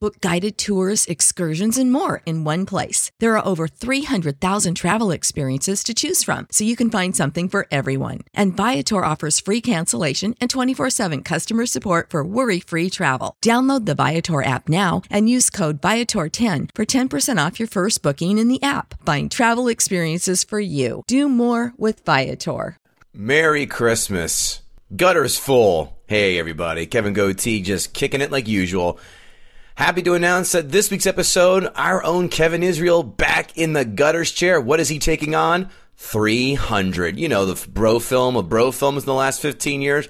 Book guided tours, excursions, and more in one place. There are over 300,000 travel experiences to choose from, so you can find something for everyone. And Viator offers free cancellation and 24 7 customer support for worry free travel. Download the Viator app now and use code Viator10 for 10% off your first booking in the app. Find travel experiences for you. Do more with Viator. Merry Christmas. Gutters full. Hey, everybody. Kevin Goatee just kicking it like usual. Happy to announce that this week's episode, our own Kevin Israel back in the gutters chair. What is he taking on? 300. You know, the bro film of bro films in the last 15 years.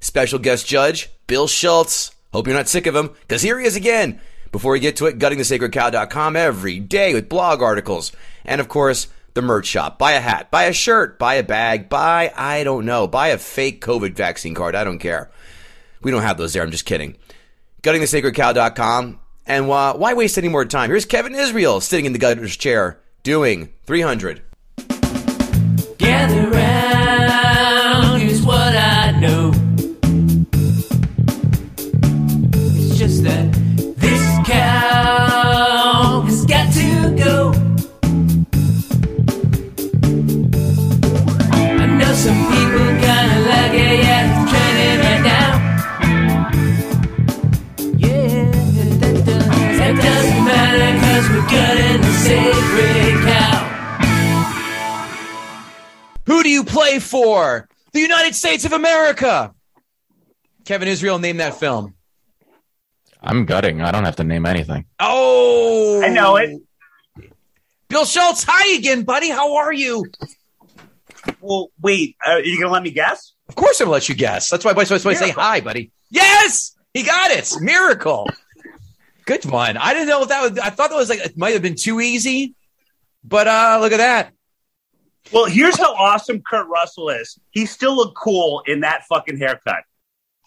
Special guest judge, Bill Schultz. Hope you're not sick of him, because here he is again. Before we get to it, guttingthesacredcow.com every day with blog articles. And of course, the merch shop. Buy a hat, buy a shirt, buy a bag, buy, I don't know, buy a fake COVID vaccine card. I don't care. We don't have those there. I'm just kidding guttingthesacredcow.com. And uh, why waste any more time? Here's Kevin Israel sitting in the gutter's chair doing 300. Gather Who do you play for? The United States of America. Kevin Israel named that film. I'm gutting. I don't have to name anything. Oh, I know it. Bill Schultz, hi again, buddy. How are you? Well, wait. Uh, are you gonna let me guess? Of course, I'm gonna let you guess. That's why I supposed to say hi, buddy. Yes, he got it. Miracle. Good one. I didn't know if that was. I thought that was like it might have been too easy, but uh look at that. Well, here's how awesome Kurt Russell is. He still looked cool in that fucking haircut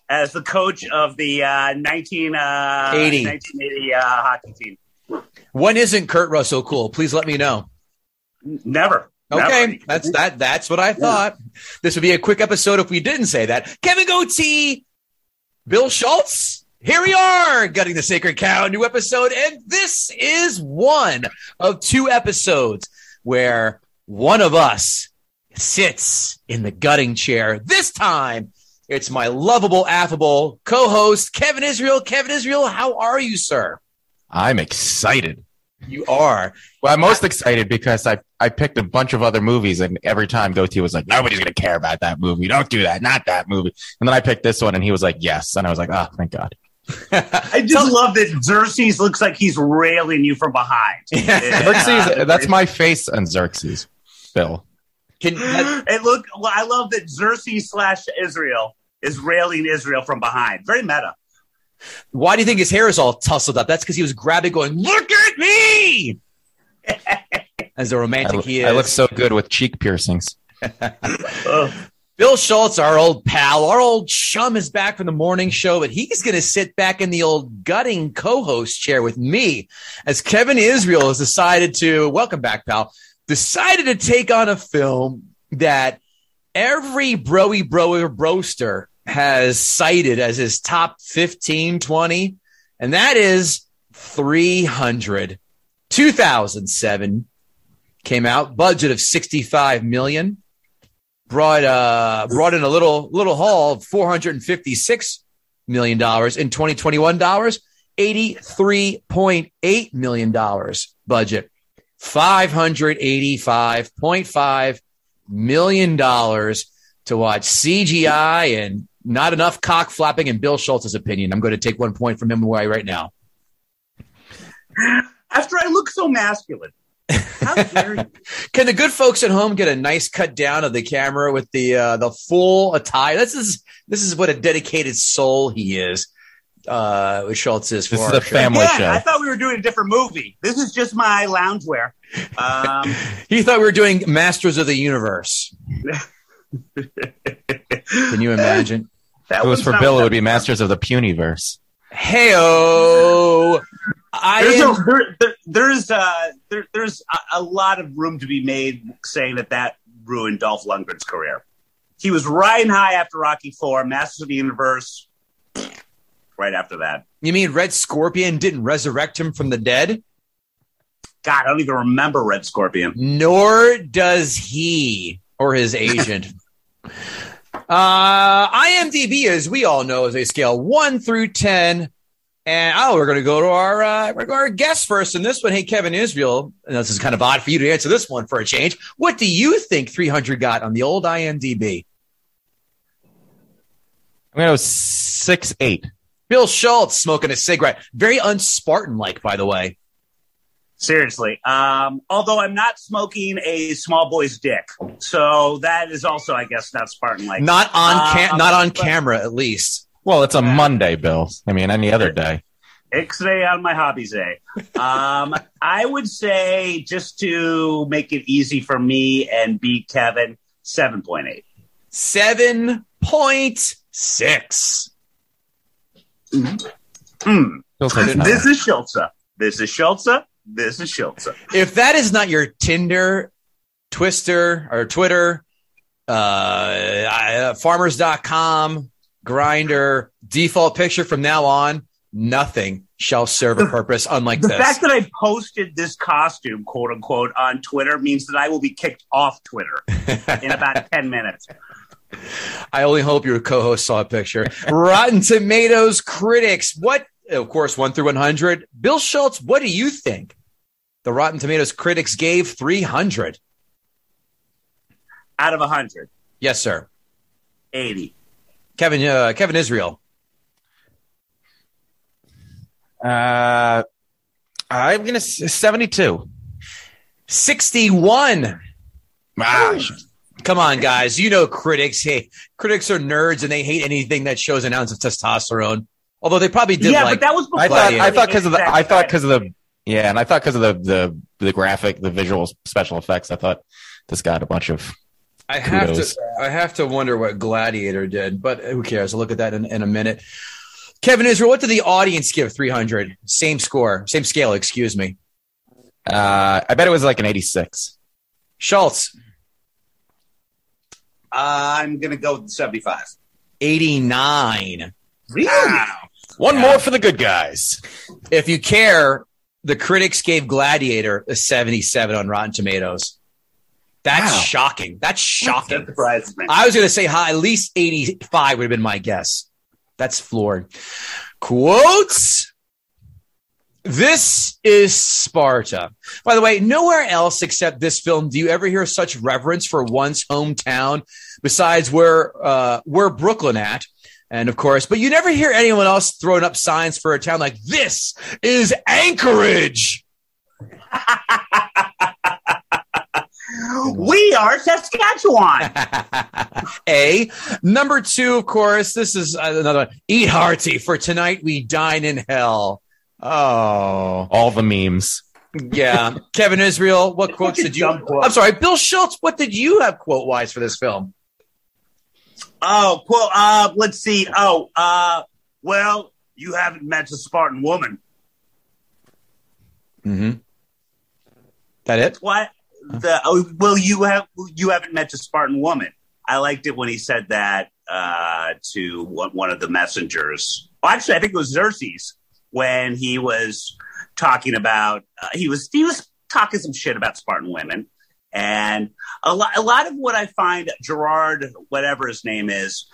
as the coach of the uh, 19, uh, 1980 uh, hockey team. When isn't Kurt Russell cool? Please let me know. Never. Okay, Never. that's that. That's what I thought. This would be a quick episode if we didn't say that. Kevin Goatee, Bill Schultz. Here we are, gutting the sacred cow, new episode, and this is one of two episodes where one of us sits in the gutting chair. This time, it's my lovable, affable co-host Kevin Israel. Kevin Israel, how are you, sir? I'm excited. You are. Well, I'm most excited because I I picked a bunch of other movies, and every time Goatee was like, "Nobody's gonna care about that movie. Don't do that. Not that movie." And then I picked this one, and he was like, "Yes," and I was like, "Oh, thank God." I just love that Xerxes looks like he's railing you from behind. Xerxes, that's my face on Xerxes. Bill, Can that, It look. well, I love that Xerxes slash Israel is railing Israel from behind. Very meta. Why do you think his hair is all tousled up? That's because he was grabbing, going, "Look at me!" As the I, romantic he is. I look so good with cheek piercings. Bill Schultz, our old pal, our old chum, is back from the morning show, but he's going to sit back in the old gutting co-host chair with me as Kevin Israel has decided to welcome back, pal. Decided to take on a film that every broy broer broster has cited as his top 15, 20, and that is 300. 2007 came out, budget of 65 million. Brought uh brought in a little little haul of 456 million dollars. In 2021 dollars 83.8 million dollars budget 585.5 million dollars to watch CGI and not enough cock flapping in Bill Schultz's opinion. I'm going to take one point from him away right now. After I look so masculine How dare you? Can the good folks at home get a nice cut down of the camera with the uh, the full attire? This is this is what a dedicated soul he is. Uh, what Schultz is for. This is our a show. family Yeah, show. I thought we were doing a different movie. This is just my loungewear. Um, He thought we were doing Masters of the Universe. Can you imagine? that If it was for Bill, it would be Masters of the Puniverse. Heyo. I There's, am- a, there, there, there's, uh, there, there's a, a lot of room to be made saying that that ruined Dolph Lundgren's career. He was riding high after Rocky Four, Masters of the Universe. Right after that, you mean Red Scorpion didn't resurrect him from the dead? God, I don't even remember Red Scorpion. Nor does he or his agent. uh, IMDb, as we all know, is a scale one through ten. And oh, we're going to go to our uh, we're going to go to our guest first. And this one, hey, Kevin Israel. And this is kind of odd for you to answer this one for a change. What do you think 300 got on the old IMDb? I'm going to go six eight. Bill Schultz smoking a cigarette. Very unspartan like, by the way. Seriously. Um, although I'm not smoking a small boy's dick. So that is also, I guess, not Spartan like. Not on um, cam- not on but- camera, at least. Well, it's a Monday, Bill. I mean, any other day. X-ray on my hobbies day. Um, I would say just to make it easy for me and beat Kevin, 7.8. 7.6. Mm. mm. This is Schultza. This is Schultza. This is Schultza. If that is not your Tinder, Twister, or Twitter, uh, uh, farmers.com, Grindr, default picture from now on, nothing shall serve a purpose unlike the this. fact that I posted this costume, quote unquote, on Twitter means that I will be kicked off Twitter in about 10 minutes. I only hope your co-host saw a picture. Rotten Tomatoes critics, what? Of course, one through one hundred. Bill Schultz, what do you think? The Rotten Tomatoes critics gave three hundred. Out of hundred, Yes, sir. eighty. Kevin, uh, Kevin Israel. Uh, I'm going to 72. 61. Come on, guys. You know critics. Hey, critics are nerds and they hate anything that shows an ounce of testosterone. Although they probably did yeah, like but that was before I thought Gladiator. I thought because of the I thought because of of the yeah, and I thought because of the the the graphic, the visual special effects. I thought this got a bunch of I have Kudos. to I have to wonder what Gladiator did, but who cares? I'll look at that in, in a minute. Kevin Israel, what did the audience give 300? Same score, same scale, excuse me. uh I bet it was like an 86. Schultz, I'm gonna go with seventy-five. 89. Really? One Yeah. more for the good guys. If you care, the critics gave Gladiator a 77 on Rotten Tomatoes. That's Wow. shocking. That's shocking. That. I was going to say high, at least 85 would have been my guess. That's floored. Quotes. This is Sparta. By the way, nowhere else except this film do you ever hear such reverence for one's hometown besides where uh, where Brooklyn at. And of course, but you never hear anyone else throwing up signs for a town like this is Anchorage. we are Saskatchewan. A number two, of course. This is another one. Eat hearty for tonight. We dine in hell. Oh, All the memes. yeah. Kevin Israel, what quotes did you? quote. I'm sorry, Bill Schultz. What did you have quote wise for this film? Oh, quote. uh, let's see. Oh, uh, well, you haven't met a Spartan woman. Mm-hmm. That it? What? The oh, well, you have you haven't met a Spartan woman. I liked it when he said that uh, to one, one of the messengers. Well, actually, I think it was Xerxes when he was talking about uh, he was he was talking some shit about Spartan women, and a lot a lot of what I find Gerard, whatever his name is,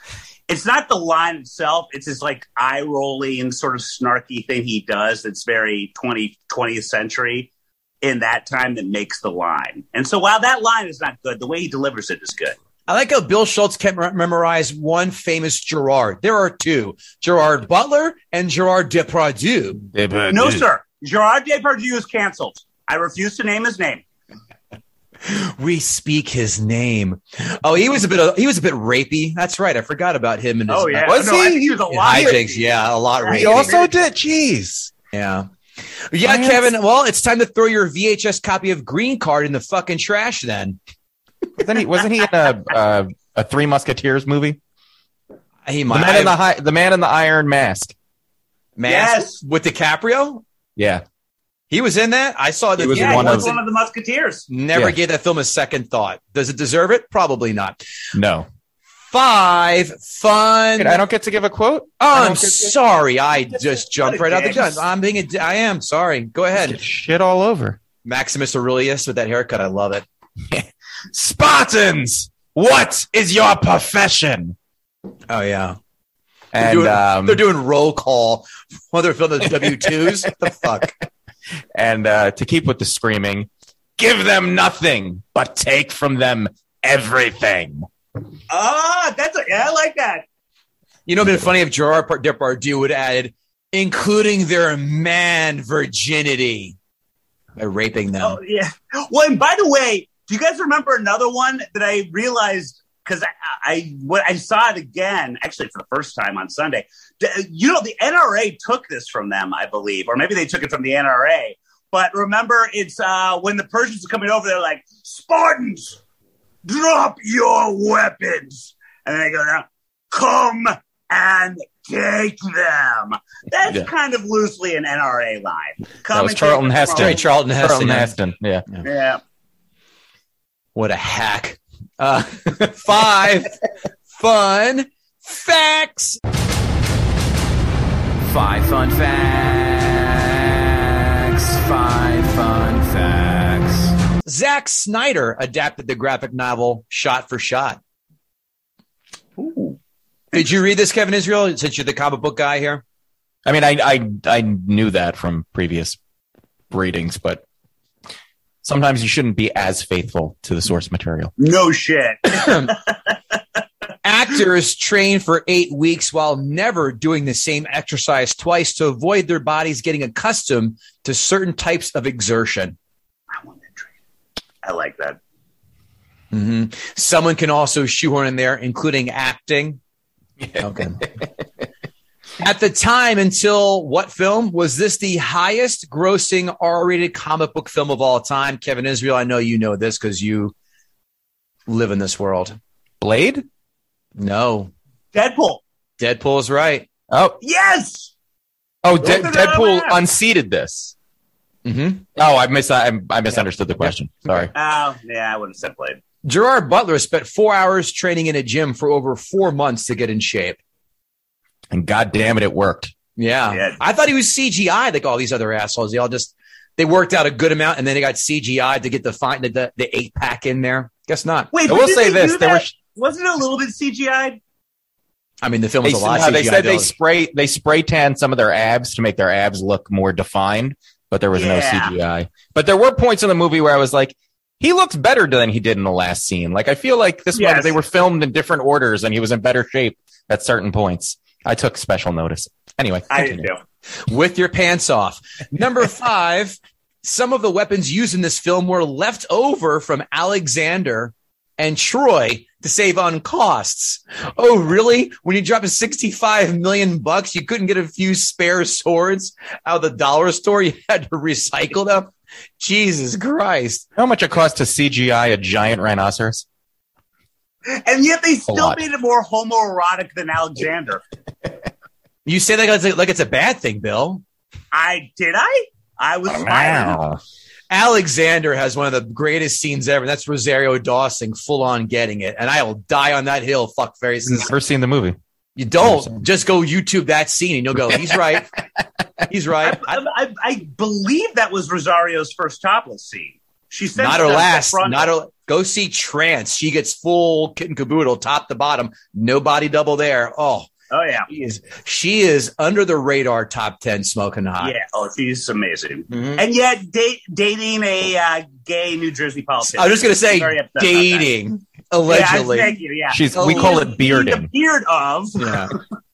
it's not the line itself. It's his like eye rolling sort of snarky thing he does. That's very 20, 20th century in that time that makes the line. And so while that line is not good, the way he delivers it is good. I like how Bill Schultz can not memorize one famous Gerard. There are two: Gerard Butler and Gerard Depardieu. No, sir. Gerard Depardieu is canceled. I refuse to name his name. We speak his name. Oh, he was a bit. Of, he was a bit rapey. That's right. I forgot about him. And his, Oh yeah, Was no, he? think he was a his lot. hijinks. Yeah, a lot Right. He also did. Jeez. Yeah. Yeah, Kevin. Well, it's time to throw your VHS copy of Green Card in the fucking trash. Then Wasn't he? Wasn't he in a uh, a Three Musketeers movie? he The man in the hi- the man in the Iron Mask. Mask Yes. with DiCaprio. Yeah. He was in that. I saw that. He was Yeah, one he of- was one of the Musketeers. Never Yeah. gave that film a second thought. Does it deserve it? Probably not. No. Five fun. I don't get to give a quote. Oh, I I'm don't to- sorry. I just jumped What a right out the gun. I'm being a. d- I am sorry. Go ahead. Shit all over. Maximus Aurelius with that haircut. I love it. Spartans, what is your profession? Oh yeah. They're And doing, um, they're doing roll call while they're filming the W twos. What the fuck? and uh, to keep with the screaming, give them nothing, but take from them everything. Ah, that's a, yeah, I like that. You know, it'd been funny if Gerard Depardieu would have added, including their man virginity by raping them. Oh yeah. Well, and by the way, do you guys remember another one that I realized because I, I when I saw it again, actually for the first time on Sunday. You know, the NRA took this from them, I believe, or maybe they took it from the NRA. But remember, it's uh, when the Persians are coming over, they're like, Spartans, drop your weapons. And they go down, come and take them. That's Yeah. kind of loosely an NRA line. Come That was and take Charlton Heston. from- Right, Charlton Heston. Yeah. Heston. Yeah. Yeah. What a hack. Uh, five fun facts. Five fun facts. Five fun facts. Zack Snyder adapted the graphic novel shot for shot. Ooh. Did you read this, Kevin Israel, since you're the comic book guy here? I mean, I, I I knew that from previous readings, but sometimes you shouldn't be as faithful to the source material. No shit. Actors train for eight weeks while never doing the same exercise twice to avoid their bodies getting accustomed to certain types of exertion. I want that trade. I like that. Mhm. Someone can also shoehorn in there, including acting. Okay. At the time, until what film was this the highest grossing R rated comic book film of all time? Kevin Israel, I know you know this because you live in this world. Blade? No, Deadpool. Deadpool is right. Oh, Yes. oh, De- Deadpool unseated this. Mm-hmm. Oh, I mis I, I misunderstood the question. Sorry. Oh, yeah, I would have said Blade. Gerard Butler spent four hours training in a gym for over four months to get in shape. And god damn it, it worked. Yeah. Yeah. I thought he was CGI like all these other assholes. They all just they worked out a good amount and then they got CGI to get the fine the, the, the eight pack in there. Guess not. Wait, I will say they this: there that? were Wasn't it a little bit CGI? I mean the film they, was a lot no, of they said they spray they spray tan some of their abs to make their abs look more defined, but there was no CGI. But there were points in the movie where I was like, he looked better than he did in the last scene. Like I feel like this Yes. one they were filmed in different orders and he was in better shape at certain points. I took special notice. Anyway, I continue. did too. with your pants off. Number five, some of the weapons used in this film were left over from Alexander and Troy to save on costs. Oh, really? When you drop a 65 million bucks, you couldn't get a few spare swords out of the dollar store. You had to recycle them. Jesus Christ. How much it cost to CGI a giant rhinoceros? And yet they still made it more homoerotic than Alexander. You say that like it's, like it's a bad thing, Bill. I did I? I was. Wow. Alexander has one of the greatest scenes ever. and That's Rosario Dawson full on getting it. And I will die on that hill, fuck faces. Never seen the movie. You don't just go YouTube that scene and you'll go, he's right. he's right. I, I, I believe that was Rosario's first topless scene. She said not her last. Not her. Go see Trance. She gets full kit and caboodle, top to bottom. No body double there. Oh, Oh yeah, she is, she is under the radar top 10 smoking hot. yeah. Oh, she's amazing. Mhm. And yet date, dating a uh, gay New Jersey politician. I was just going to say Very upset dating, Yeah, allegedly. thank you. Yeah, She's we call it The bearding. beard of. Yeah.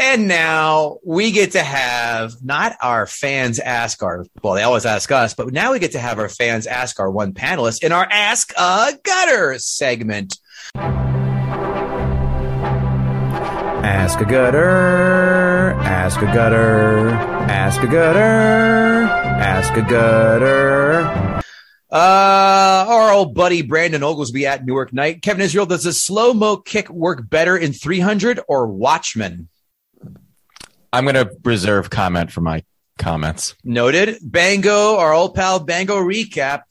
And now we get to have not our fans ask our, well, they always ask us, but now we get to have our fans ask our one panelist in our Ask a Gutter segment. Ask a gutter, ask a gutter, ask a gutter, ask a gutter. Uh, our old buddy Brandon Oglesby at Newark Night. Kevin Israel, does a slow mo kick work better in 300 or Watchmen? I'm going to reserve comment for my comments. Noted. Bango, our old pal Bango recap.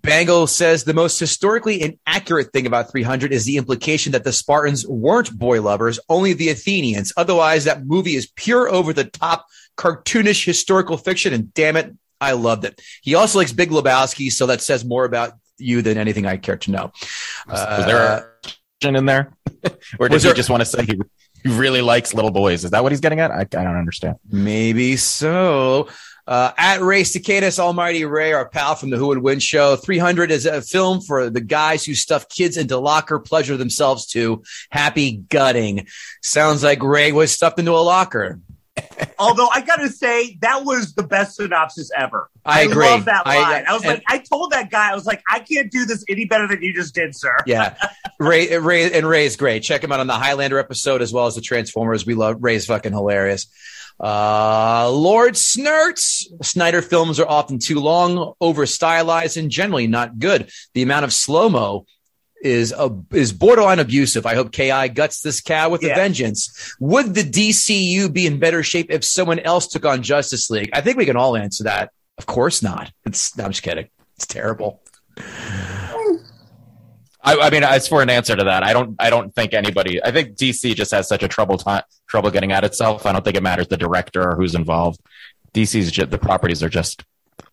Bango says the most historically inaccurate thing about 300 is the implication that the Spartans weren't boy lovers, only the Athenians. Otherwise, that movie is pure over the top cartoonish historical fiction. And damn it, I loved it. He also likes Big Lebowski, so that says more about you than anything I care to know. Was there a uh, question in there? or does Was he just want to say he really likes little boys? Is that what he's getting at? I, I don't understand. Maybe so. Uh, at Ray Cicadas, Almighty Ray, our pal from the Who Would Win show. 300 is a film for the guys who stuff kids into locker, pleasure themselves to. Happy gutting. Sounds like Ray was stuffed into a locker. Although I gotta say, that was the best synopsis ever. I agree. love that I- line. I, was and- like, I told that guy, I was like, I can't do this any better than you just did, sir. Yeah. Ray, Ray, and Ray is great. Check him out on the Highlander episode as well as the Transformers. We love Ray's fucking hilarious. Uh, Lord Snurts. Snyder films are often too long, over stylized, and generally not good. The amount of slow mo is a, is borderline abusive. I hope Ki guts this cow with a vengeance. Would the DCU be in better shape if someone else took on Justice League? I think we can all answer that. Of course not. It's no, I'm just kidding. It's terrible. I, I mean, as for an answer to that, I don't. I don't think anybody. I think DC just has such a trouble time, trouble getting at itself. I don't think it matters the director or who's involved. DC's ju- the properties are just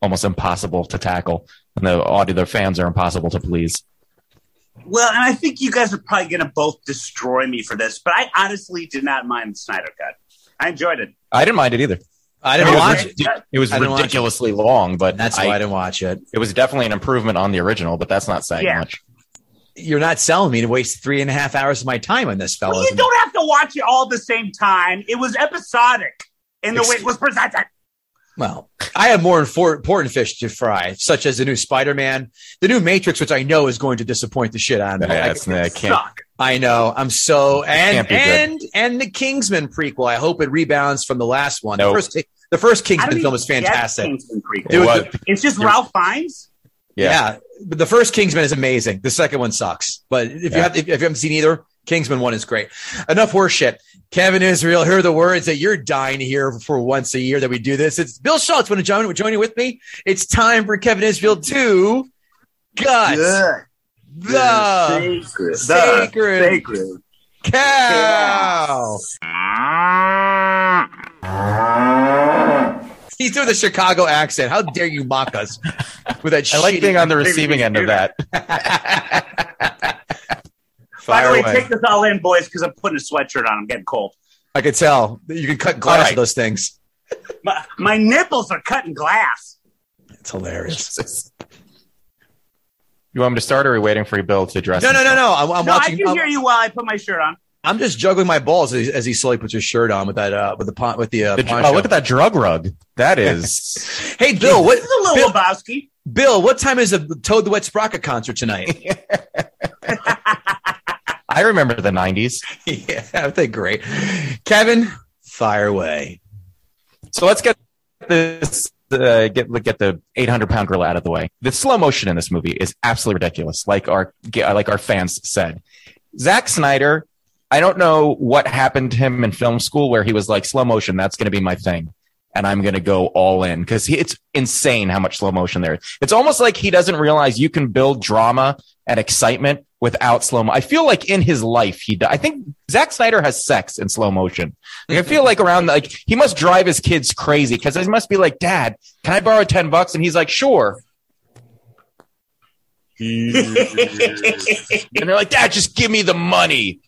almost impossible to tackle, and the audio, their fans are impossible to please. Well, and I think you guys are probably going to both destroy me for this, but I honestly did not mind the Snyder cut. I enjoyed it. I didn't mind it either. I didn't It was watch ri- it. It was I it. ridiculously long, but That's I- why I didn't watch it. it was definitely an improvement on the original. But that's not saying Yeah. much. You're not selling me to waste three and a half hours of my time on this, Well, you don't have to watch it all at the same time. It was episodic in the way it was presented. Well, I have more important fish to fry, such as the new Spider-Man, the new Matrix, which I know is going to disappoint the shit out of me. Yeah, I- I can't. I know. I'm so and Can't good. and and the Kingsman prequel. I hope it rebounds from the last one. Nope. The first the first Kingsman film even is fantastic. Kingsman prequel. It was. It's just Yeah. Ralph Fiennes. Yeah. Yeah. but the first Kingsman is amazing. The second one sucks. But if you Yeah. have if you haven't seen either, Kingsman one is great. Enough horse shit. Kevin Israel, here are the words that you're dying to hear for once a year that we do this. It's Bill Schultz. Want to join, join you with me? It's time for Kevin Israel to gut the sacred, sacred sacred. cow. He's doing the Chicago accent. How dare you mock us with that? I like being on the receiving end of that. By the way, away. take this all in, boys, because I'm putting a sweatshirt on. I'm getting cold. I could tell. You can cut glass All right. with those things. My, my nipples are cutting glass. It's hilarious. You want me to start, or are we waiting for Bill to address? No, no, no, no. I'm, I'm no, I can I'm, hear you while I put my shirt on. I'm just juggling my balls as he, as he slowly puts his shirt on with that uh, with the pon- with the, uh, The- oh, look at that drug rug. That is. Hey, Bill. What? This is a little Bill, Lebowski. Bill, what time is the Toad the Wet Sprocket concert tonight? I remember the '90s. yeah, they're great. Kevin, fire away. So let's get this. Uh, get get the 800 pound gorilla out of the way. The slow motion in this movie is absolutely ridiculous. Like our like our fans said, Zack Snyder. I don't know what happened to him in film school where he was like slow motion. That's going to be my thing, and I'm going to go all in because it's insane how much slow motion there is. It's almost like he doesn't realize you can build drama and excitement without slow mo. I feel like in his life he. I think Zack Snyder has sex in slow motion. Like, I feel like around like he must drive his kids crazy because he must be like, Dad, can I borrow ten bucks? And he's like, Sure. And they're like, Dad, just give me the money.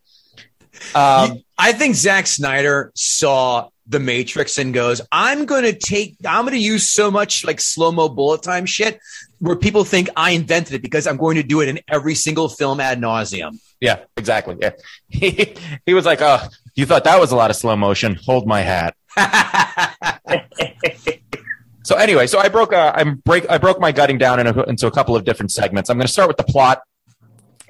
Um, I think Zack Snyder saw the Matrix and goes, I'm going to take, I'm going to use so much like slow mo bullet time shit where people think I invented it because I'm going to do it in every single film ad nauseum. Yeah, exactly. Yeah. He, he was like, oh, you thought that was a lot of slow motion. Hold my hat. So anyway, so I broke uh, I'm break I broke my gutting down in a, into a couple of different segments. I'm going to start with the plot.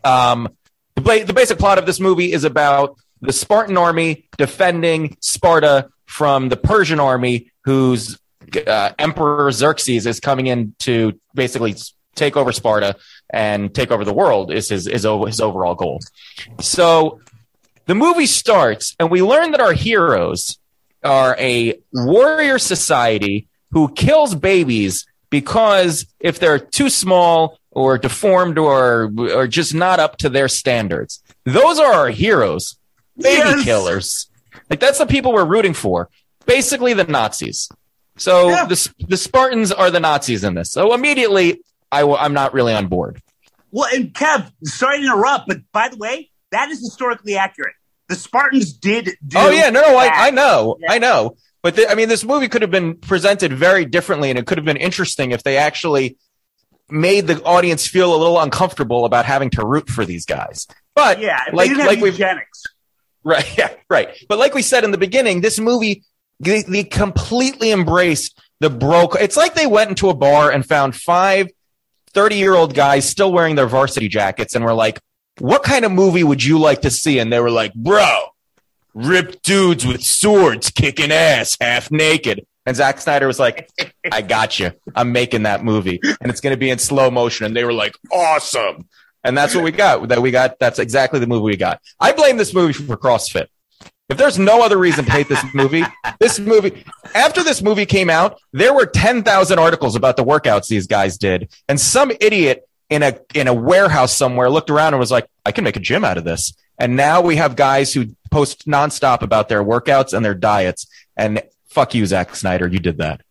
Um, the, ba- the basic plot of this movie is about the Spartan army defending Sparta from the Persian army, whose uh, Emperor Xerxes is coming in to basically take over Sparta and take over the world. Is his o- his overall goal. So the movie starts, and we learn that our heroes are a warrior society who kills babies because if they're too small or deformed or or just not up to their standards. Those are our heroes. Baby Yes. killers. Like that's the people we're rooting for. Basically the Nazis. So Yeah. the the Spartans are the Nazis in this. So immediately I w- I'm not really on board. Well, and Kev, sorry to interrupt, but by the way, that is historically accurate. The Spartans did do. Oh yeah, no, no. I, I know, Yeah. I know. But the, I mean, this movie could have been presented very differently, and it could have been interesting if they actually made the audience feel a little uncomfortable about having to root for these guys. But Yeah, like like have we've eugenics. Right. Yeah. Right. But like we said in the beginning, this movie they, they completely embraced the broke. It's like they went into a bar and found five 30 year old guys still wearing their varsity jackets and were like, what kind of movie would you like to see? And they were like, bro, ripped dudes with swords kicking ass half naked. And Zack Snyder was like, I got you. I'm making that movie and it's going to be in slow motion. And they were like, awesome. And that's what we got. That we got. That's exactly the movie we got. I blame this movie for CrossFit. If there's no other reason to hate this movie, this movie, after this movie came out, there were 10,000 articles about the workouts these guys did. And some idiot in a, in a warehouse somewhere looked around and was like, I can make a gym out of this. And now we have guys who post nonstop about their workouts and their diets. And fuck you, Zack Snyder. You did that.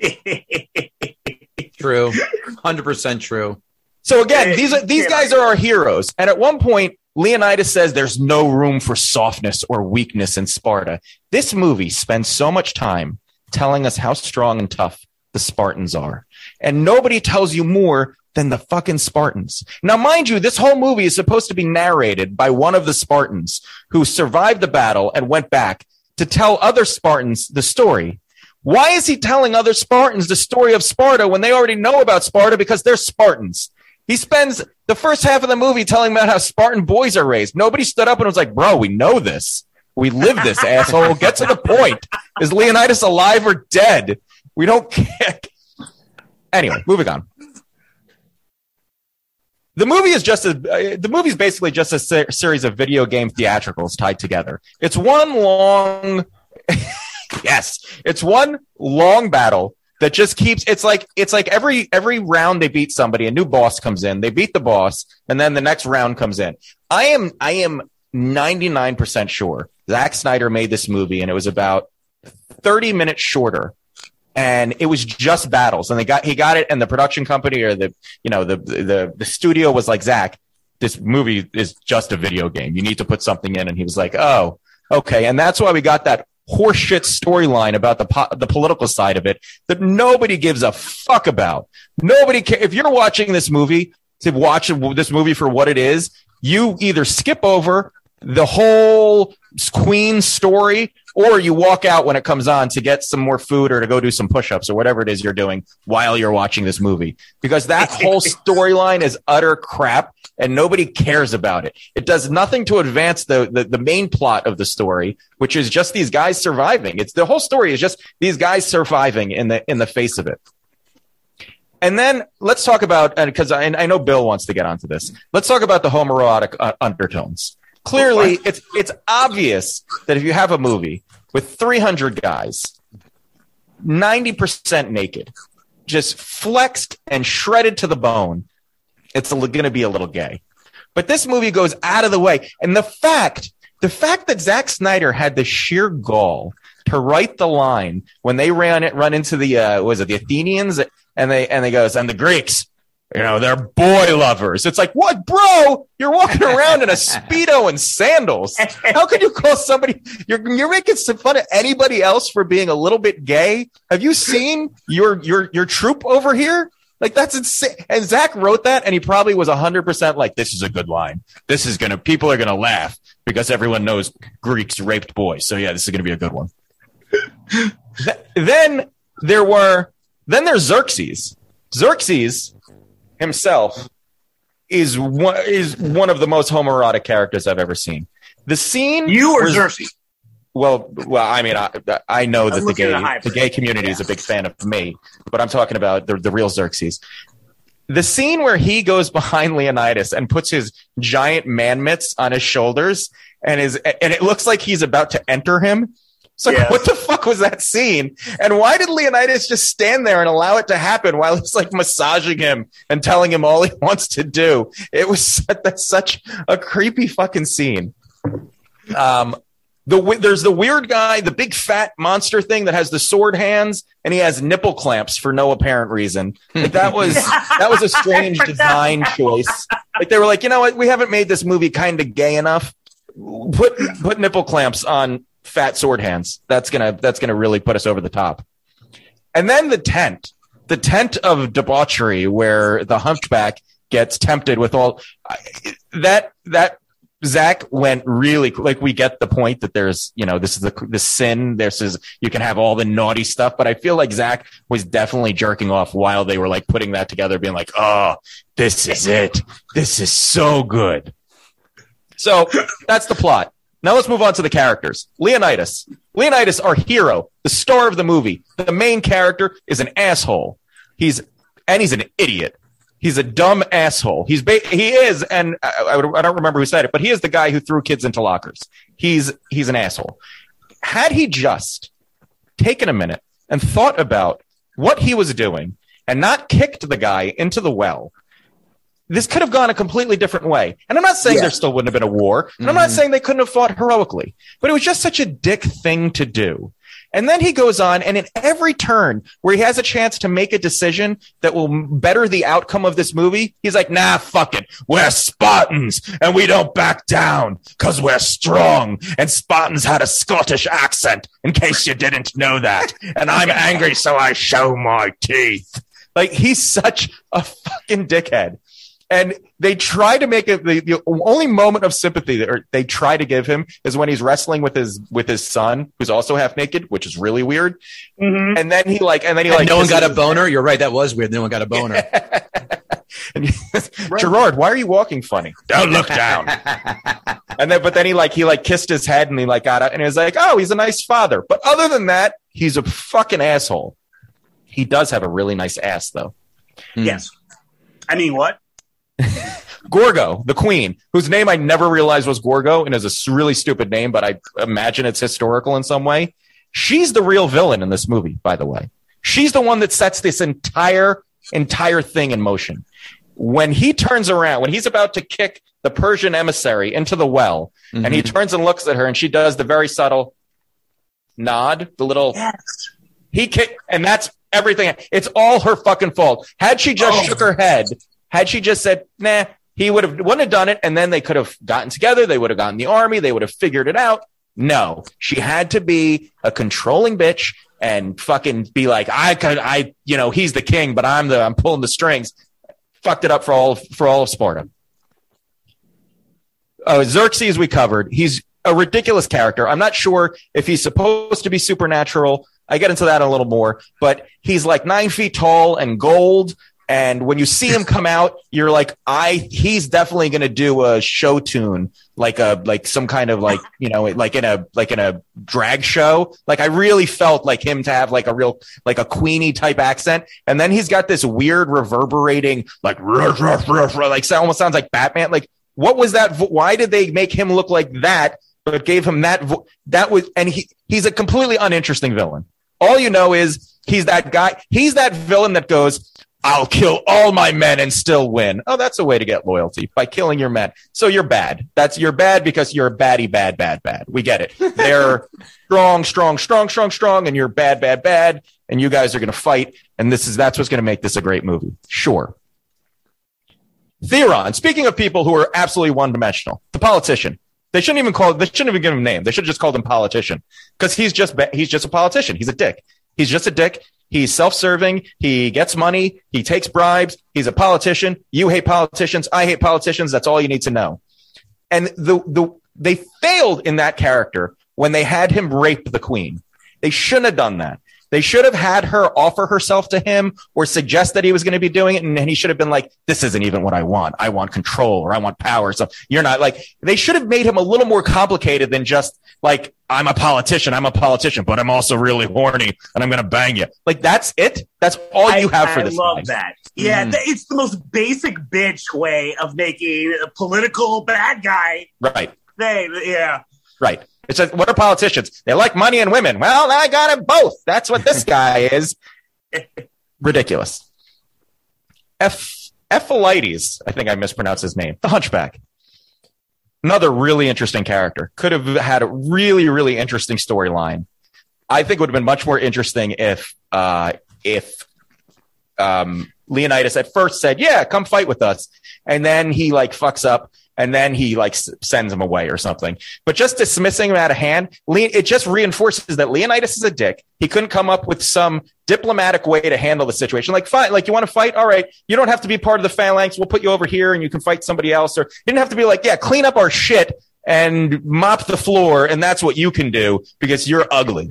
True. 100% true. So again, these are these guys are our heroes. And at one point, Leonidas says there's no room for softness or weakness in Sparta. This movie spends so much time telling us how strong and tough the Spartans are. And nobody tells you more than the fucking Spartans. Now, mind you, this whole movie is supposed to be narrated by one of the Spartans who survived the battle and went back to tell other Spartans the story. Why is he telling other Spartans the story of Sparta when they already know about Sparta because they're Spartans? He spends the first half of the movie telling about how Spartan boys are raised. Nobody stood up and was like, bro, we know this. We live this, asshole. Get to the point. Is Leonidas alive or dead? We don't care. Anyway, moving on. The movie is just a, the movie is basically just a se- series of video game theatricals tied together. It's one long, yes, it's one long battle that just keeps. It's like it's like every every round they beat somebody, a new boss comes in. They beat the boss, and then the next round comes in. I am I am ninety nine percent sure Zack Snyder made this movie, and it was about thirty minutes shorter and it was just battles and they got he got it and the production company or the you know the the the studio was like zach this movie is just a video game you need to put something in and he was like oh okay and that's why we got that horseshit storyline about the po- the political side of it that nobody gives a fuck about. Nobody care if you're watching this movie to watch this movie for what it is you either skip over the whole queen story or you walk out when it comes on to get some more food or to go do some push-ups or whatever it is you're doing while you're watching this movie. Because that whole storyline is utter crap and nobody cares about it. It does nothing to advance the, the the main plot of the story which is just these guys surviving. It's the whole story is just these guys surviving in the in the face of it. And then let's talk about because I, I know bill wants to get onto this. Let's talk about the homoerotic uh, undertones clearly it's it's obvious that if you have a movie with 300 guys 90% naked just flexed and shredded to the bone it's going to be a little gay. But this movie goes out of the way. And the fact the fact that Zack Snyder had the sheer gall to write the line when they ran it run into the uh was it the Athenians? And they and they goes and the Greeks you know, they're boy lovers. It's like, what, bro? You're walking around in a speedo and sandals. How could you call somebody? You're you're making some fun of anybody else for being a little bit gay. Have you seen your your your troop over here? Like that's insane. And Zach wrote that, and he probably was hundred percent like, "This is a good line. This is gonna people are gonna laugh because everyone knows Greeks raped boys. So yeah, this is gonna be a good one." Th- then there were then there's Xerxes. Xerxes himself is one is one of the most homoerotic characters I've ever seen. The scene You or where- Xerxes? well, well, I mean, I, I know that the gay the gay community is a big fan of me, but I'm talking about the, the real Xerxes. The scene where he goes behind Leonidas and puts his giant man mitts on his shoulders and is and it looks like he's about to enter him. So Yes. what the fuck was that scene? And why did Leonidas just stand there and allow it to happen while he's like massaging him and telling him all he wants to do? It was that's such a creepy fucking scene. Um, the there's the weird guy, the big fat monster thing that has the sword hands, and he has nipple clamps for no apparent reason. Like that was that was a strange design choice. Like they were like, you know what, we haven't made this movie kind of gay enough. Put put nipple clamps on fat sword hands. That's gonna that's gonna really put us over the top. And then the tent, the tent of debauchery, where the hunchback gets tempted with all that that Zach went really like we get the point that there's you know this is the the sin. This is you can have all the naughty stuff. But I feel like Zach was definitely jerking off while they were like putting that together being like oh this is it. This is so good. So that's the plot now let's move on to the characters Leonidas Leonidas our hero the star of the movie the main character is an asshole he's and he's an idiot He's a dumb asshole. He's ba- he is, and I, I, I don't remember who said it, but he is the guy who threw kids into lockers. He's he's an asshole. Had he just taken a minute and thought about what he was doing and not kicked the guy into the well, this could have gone a completely different way. And I'm not saying Yeah. there still wouldn't have been a war, and I'm not mm-hmm. saying they couldn't have fought heroically, but it was just such a dick thing to do. And then he goes on, and in every turn where he has a chance to make a decision that will better the outcome of this movie, he's like, nah, fuck it. We're Spartans, and we don't back down because we're strong. And Spartans had a Scottish accent, in case you didn't know that. And I'm angry, so I show my teeth. Like, he's such a fucking dickhead. And they try to make it the, the only moment of sympathy that they try to give him is when he's wrestling with his with his son, who's also half naked, which is really weird. Mm-hmm. And then he like, and then he And like, no one got a boner. You're right. That was weird. No one got a boner. and he- Gerard, why are you walking funny? Don't look down. and then, but then he like he like kissed his head and he like got out and he was like, oh, he's a nice father. But other than that, he's a fucking asshole. He does have a really nice ass though. Hmm. Yes. I mean, what? Gorgo, the queen, whose name I never realized was Gorgo and is a really stupid name, but I imagine it's historical in some way. She's the real villain in this movie, by the way. She's the one that sets this entire entire thing in motion. When he turns around, when he's about to kick the Persian emissary into the well, and he mm-hmm. turns and looks at her, and she does the very subtle nod, the little Yes. he kicked, and that's everything. It's all her fucking fault. Had she just Oh. shook her head, had she just said, nah, he would have wouldn't have done it, and then they could have gotten together, they would have gotten the army, they would have figured it out. No, she had to be a controlling bitch and fucking be like, I could, I, you know, he's the king, but I'm the, I'm pulling the strings. Fucked it up for all, for all of Sparta. Uh, Xerxes, we covered. He's a ridiculous character. I'm not sure if he's supposed to be supernatural. I get into that a little more, but he's like nine feet tall and gold. And when you see him come out, you're like, I, he's definitely going to do a show tune, like a, like some kind of like, you know, like in a, like in a drag show. Like I really felt like him to have like a real, like a Queenie type accent. And then he's got this weird reverberating, like, ruff, ruff, ruff, like, so almost sounds like Batman. Like, what was that? Why did they make him look like that? But gave him that. Vo- that was, and he he's a completely uninteresting villain. All you know is he's that guy. He's that villain that goes, "I'll kill all my men and still win." Oh, that's a way to get loyalty by killing your men. So you're bad. That's you're bad because you're a baddie, bad, bad, bad. We get it. They're strong, strong, strong, strong, strong, and you're bad, bad, bad. And you guys are going to fight. And this is that's what's going to make this a great movie. Sure. Theron, speaking of people who are absolutely one dimensional, the politician. They shouldn't even call they shouldn't even give him a name. They should have just called him politician because he's just he's just a politician. He's a dick. He's just a dick. He's self-serving. He gets money. He takes bribes. He's a politician. You hate politicians. I hate politicians. That's all you need to know. And the the they failed in that character when they had him rape the queen. They shouldn't have done that. They should have had her offer herself to him or suggest that he was going to be doing it. And, and he should have been like, this isn't even what I want. I want control or I want power. So you're not like, they should have made him a little more complicated than just like, I'm a politician. I'm a politician, but I'm also really horny and I'm going to bang you. Like that's it. That's all you have I, for this. I love that. Yeah, Mhm. th- it's the most basic bitch way of making a political bad guy Right. thing. Yeah. Right. It's like, what are politicians? They like money and women. Well, I got it both. That's what this guy is. Ridiculous. F. I think I mispronounced his name. The Hunchback. Another really interesting character. Could have had a really, really interesting storyline. I think it would have been much more interesting if, uh, if, um, Leonidas at first said, yeah, come fight with us. And then he like fucks up and then he like s- sends him away or something. But just dismissing him out of hand, it just reinforces that Leonidas is a dick. He couldn't come up with some diplomatic way to handle the situation. Like, fight, like you want to fight? All right, you don't have to be part of the phalanx. We'll put you over here, and you can fight somebody else. Or you didn't have to be like, yeah, clean up our shit and mop the floor, and that's what you can do because you're ugly.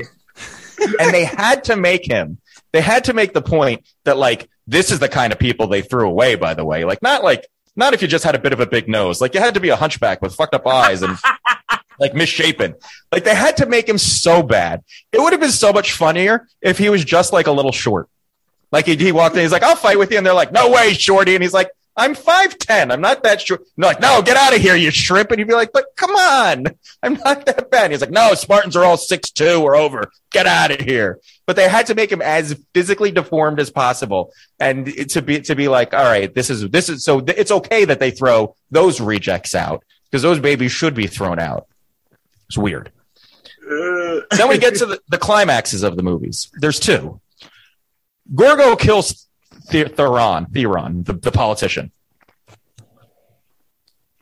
and they had to make him. They had to make the point that like this is the kind of people they threw away. By the way, like not like not if you just had a bit of a big nose. Like you had to be a hunchback with fucked up eyes and like misshapen. Like they had to make him so bad. It would have been so much funnier if he was just like a little short. Like he, he walked in, he's like, "I'll fight with you," and they're like, "No way, shorty!" And he's like, "I'm five ten. I'm not that short." They're like, "No, get out of here, you shrimp!" And he'd be like, "But come on, I'm not that bad." And he's like, "No, Spartans are all six two or over. Get out of here." But they had to make him as physically deformed as possible, and to be to be like, "All right, this is this is so it's okay that they throw those rejects out because those babies should be thrown out." It's weird Uh, then we get to the, the climaxes of the movies. There's two. Gorgo kills Theron, Theron, the, the politician.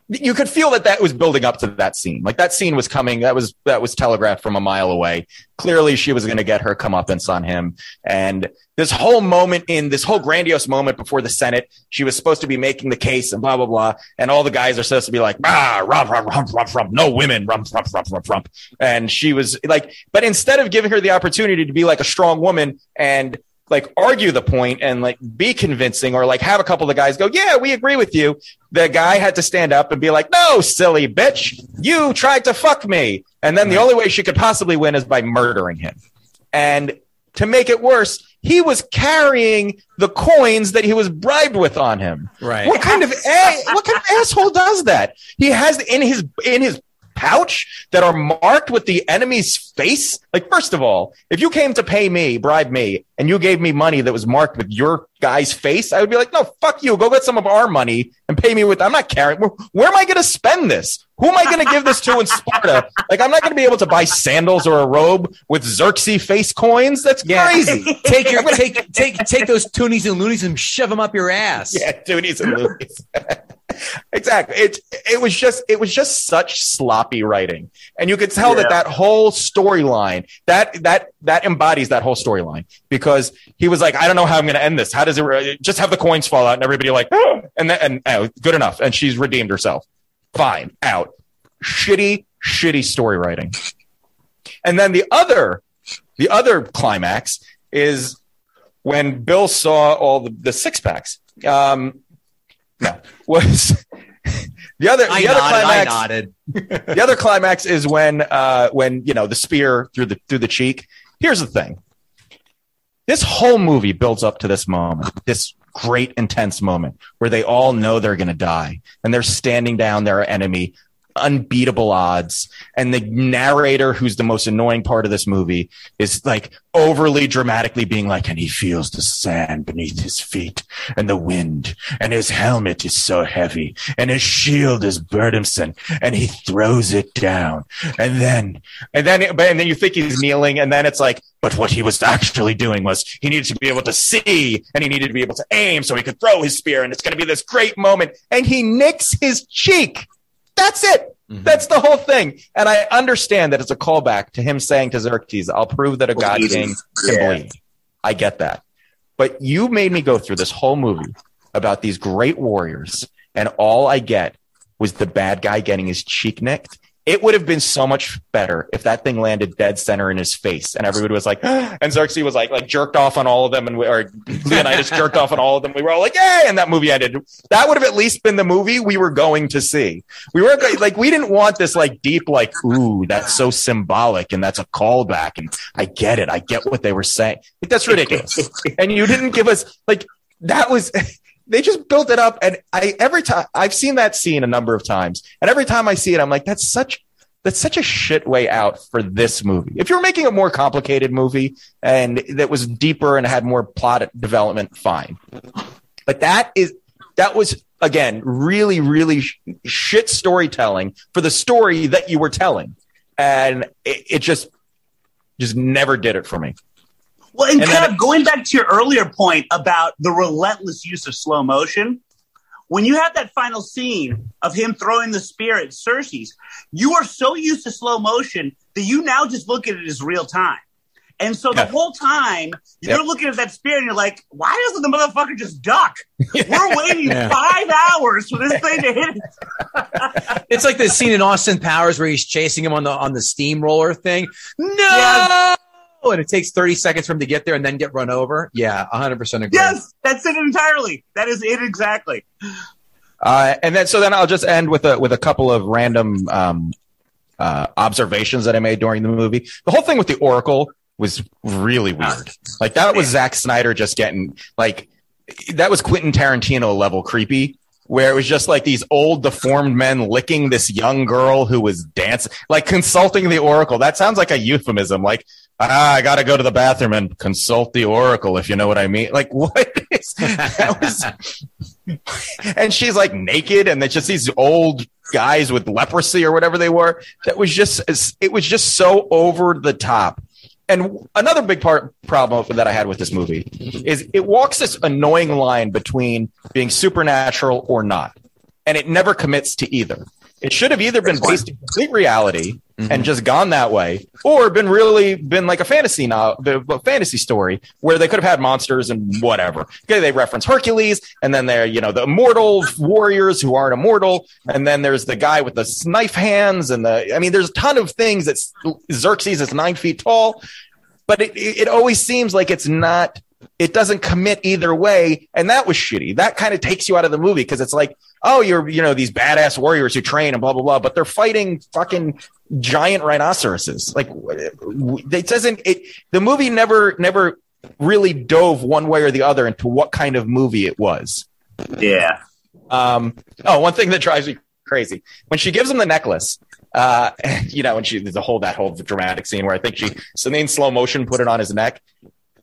You could feel that that was building up to that scene. Like that scene was coming. That was that was telegraphed from a mile away. Clearly, she was going to get her comeuppance on him. And this whole moment in this whole grandiose moment before the Senate, she was supposed to be making the case and blah blah blah. And all the guys are supposed to be like, ah, rump, rump, rump, rump, rump, no women, rump, rump, rump, rump, rump. And she was like, but instead of giving her the opportunity to be like a strong woman and like argue the point and like be convincing or like have a couple of the guys go, yeah, we agree with you. The guy had to stand up and be like, no, silly bitch, you tried to fuck me. And then the only way she could possibly win is by murdering him. And to make it worse, he was carrying the coins that he was bribed with on him. Right. What kind of a- what kind of asshole does that? He has in his in his pouch that are marked with the enemy's face. Like, first of all, if you came to pay me, bribe me, and you gave me money that was marked with your guy's face, I would be like, no, fuck you. Go get some of our money and pay me with. I'm not carrying. Where, where am I going to spend this? Who am I going to give this to in Sparta? Like, I'm not going to be able to buy sandals or a robe with Xerxes face coins. That's crazy. Take your take take take those toonies and loonies and shove them up your ass. Yeah, Toonies and Loonies. exactly. It it was just it was just such sloppy writing, and you could tell that Yeah. that whole storyline that that that embodies that whole storyline because he was like, I don't know how I'm going to end this. How does it re- just have the coins fall out and everybody like, and then and oh, good enough, and she's redeemed herself. Fine, out. Shitty, shitty story writing. And then the other the other climax is when Bill saw all the, the six packs. Um, no, was the other I the other nodded. Climax. the other climax is when uh, when you know the spear through the through the cheek. Here's the thing. This whole movie builds up to this moment, this great intense moment where they all know they're going to die and they're standing down their enemy unbeatable odds. And the narrator who's the most annoying part of this movie is like overly dramatically being like and he feels the sand beneath his feet and the wind and his helmet is so heavy and his shield is burdensome and he throws it down. And then and then and then you think he's kneeling and then it's like but what he was actually doing was he needed to be able to see and he needed to be able to aim so he could throw his spear and it's going to be this great moment. And he nicks his cheek that's it. Mm-hmm. That's the whole thing. And I understand that it's a callback to him saying to Xerxes, I'll prove that a god Bleeding. king can Yeah. bleed. I get that. But you made me go through this whole movie about these great warriors, and all I get was the bad guy getting his cheek nicked. It would have been so much better if that thing landed dead center in his face, and everybody was like, and Xerxes was like, like jerked off on all of them, and we, or Leonidas jerked off on all of them. We were all like, yay! And that movie ended. That would have at least been the movie we were going to see. We were like, we didn't want this like deep, like, ooh, that's so symbolic, and that's a callback, and I get it. I get what they were saying. That's ridiculous. and you didn't give us like that was they just built it up. And i every time i've seen that scene a number of times. And every time i see it i'm like that's such that's such a shit way out for this movie. If you're making a more complicated movie and that was deeper and had more plot development fine. But that is that was again really really sh- shit storytelling for the story that you were telling. And it, it just just never did it for me Well, and, And kind of going back to your earlier point about the relentless use of slow motion, when you have that final scene of him throwing the spear at Xerxes', you are so used to slow motion that you now just look at it as real time. And so the Yeah. whole time you're Yep. looking at that spear and you're like, why doesn't the motherfucker just duck? We're waiting Yeah. five hours for this thing to hit it. It's like the scene in Austin Powers where he's chasing him on the on the steamroller thing. No, Yeah. And it takes thirty seconds for him to get there and then get run over. Yeah, hundred percent agree. Yes, that's it entirely. That is it exactly. Uh, and then, so then I'll just end with a with a couple of random um, uh, observations that I made during the movie. The whole thing with the Oracle was really weird. Like that was Zack Snyder just getting like that was Quentin Tarantino level creepy. Where it was just like these old deformed men licking this young girl who was dancing, like consulting the Oracle. That sounds like a euphemism. Like, ah, I got to go to the bathroom and consult the Oracle, if you know what I mean. Like, what is that? Was, and she's like naked and it's just these old guys with leprosy or whatever they were that was just it was just so over the top and another big part problem that i had with this movie is it walks this annoying line between being supernatural or not and it never commits to either it should have either been based in complete reality and mm-hmm. just gone that way, or been really been like a fantasy now, a fantasy story where they could have had monsters and whatever. Okay, they reference Hercules, and then they're you know the immortal warriors who aren't immortal, and then there's the guy with the knife hands, and the I mean, there's a ton of things that Xerxes is nine feet tall, but it it always seems like it's not. It doesn't commit either way, and that was shitty. That kind of takes you out of the movie because it's like, oh, you're you know these badass warriors who train and blah blah blah, but they're fighting fucking giant rhinoceroses. Like it doesn't. It the movie never never really dove one way or the other into what kind of movie it was. Yeah. Um, oh, one thing that drives me crazy when she gives him the necklace. Uh, you know, and she the whole that whole dramatic scene where I think she so in slow motion put it on his neck.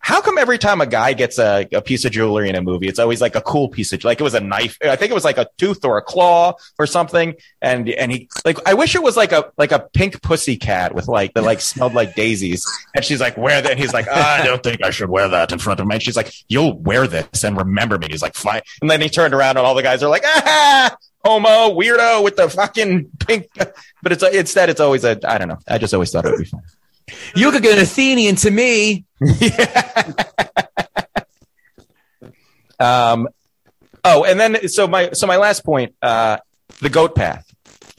How come every time a guy gets a, a piece of jewelry in a movie, it's always like a cool piece of like it was a knife. I think it was like a tooth or a claw or something. And and he like I wish it was like a like a pink pussy cat with like that like smelled like daisies. And she's like, wear that. And he's like, I don't think I should wear that in front of me. And she's like, you'll wear this and remember me. He's like, fine. And then he turned around and all the guys are like, ah, homo weirdo with the fucking pink. But it's instead it's always a I don't know. I just always thought it would be fun. You look like an Athenian to me. Um, oh, and then so my so my last point, uh, the goat path.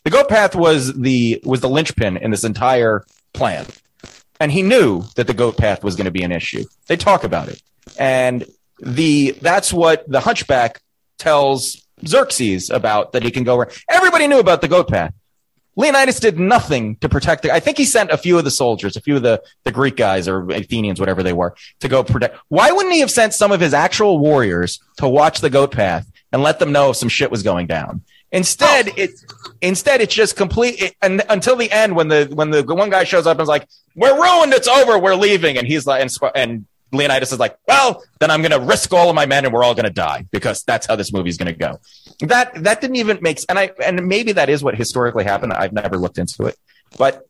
The goat path was the was the linchpin in this entire plan, and he knew that the goat path was going to be an issue. They talk about it, and the that's what the Hunchback tells Xerxes about that he can go where everybody knew about the goat path. Leonidas did nothing to protect the. I think he sent a few of the soldiers, a few of the, the Greek guys or Athenians, whatever they were, to go protect. Why wouldn't he have sent some of his actual warriors to watch the goat path and let them know if some shit was going down? Instead, oh. it instead it's just complete it, and until the end when the when the one guy shows up and is like, "We're ruined, it's over, we're leaving," and he's like, and, and Leonidas is like, "Well, then I'm going to risk all of my men and we're all going to die because that's how this movie's going to go." That that didn't even make and I and maybe that is what historically happened. I've never looked into it, but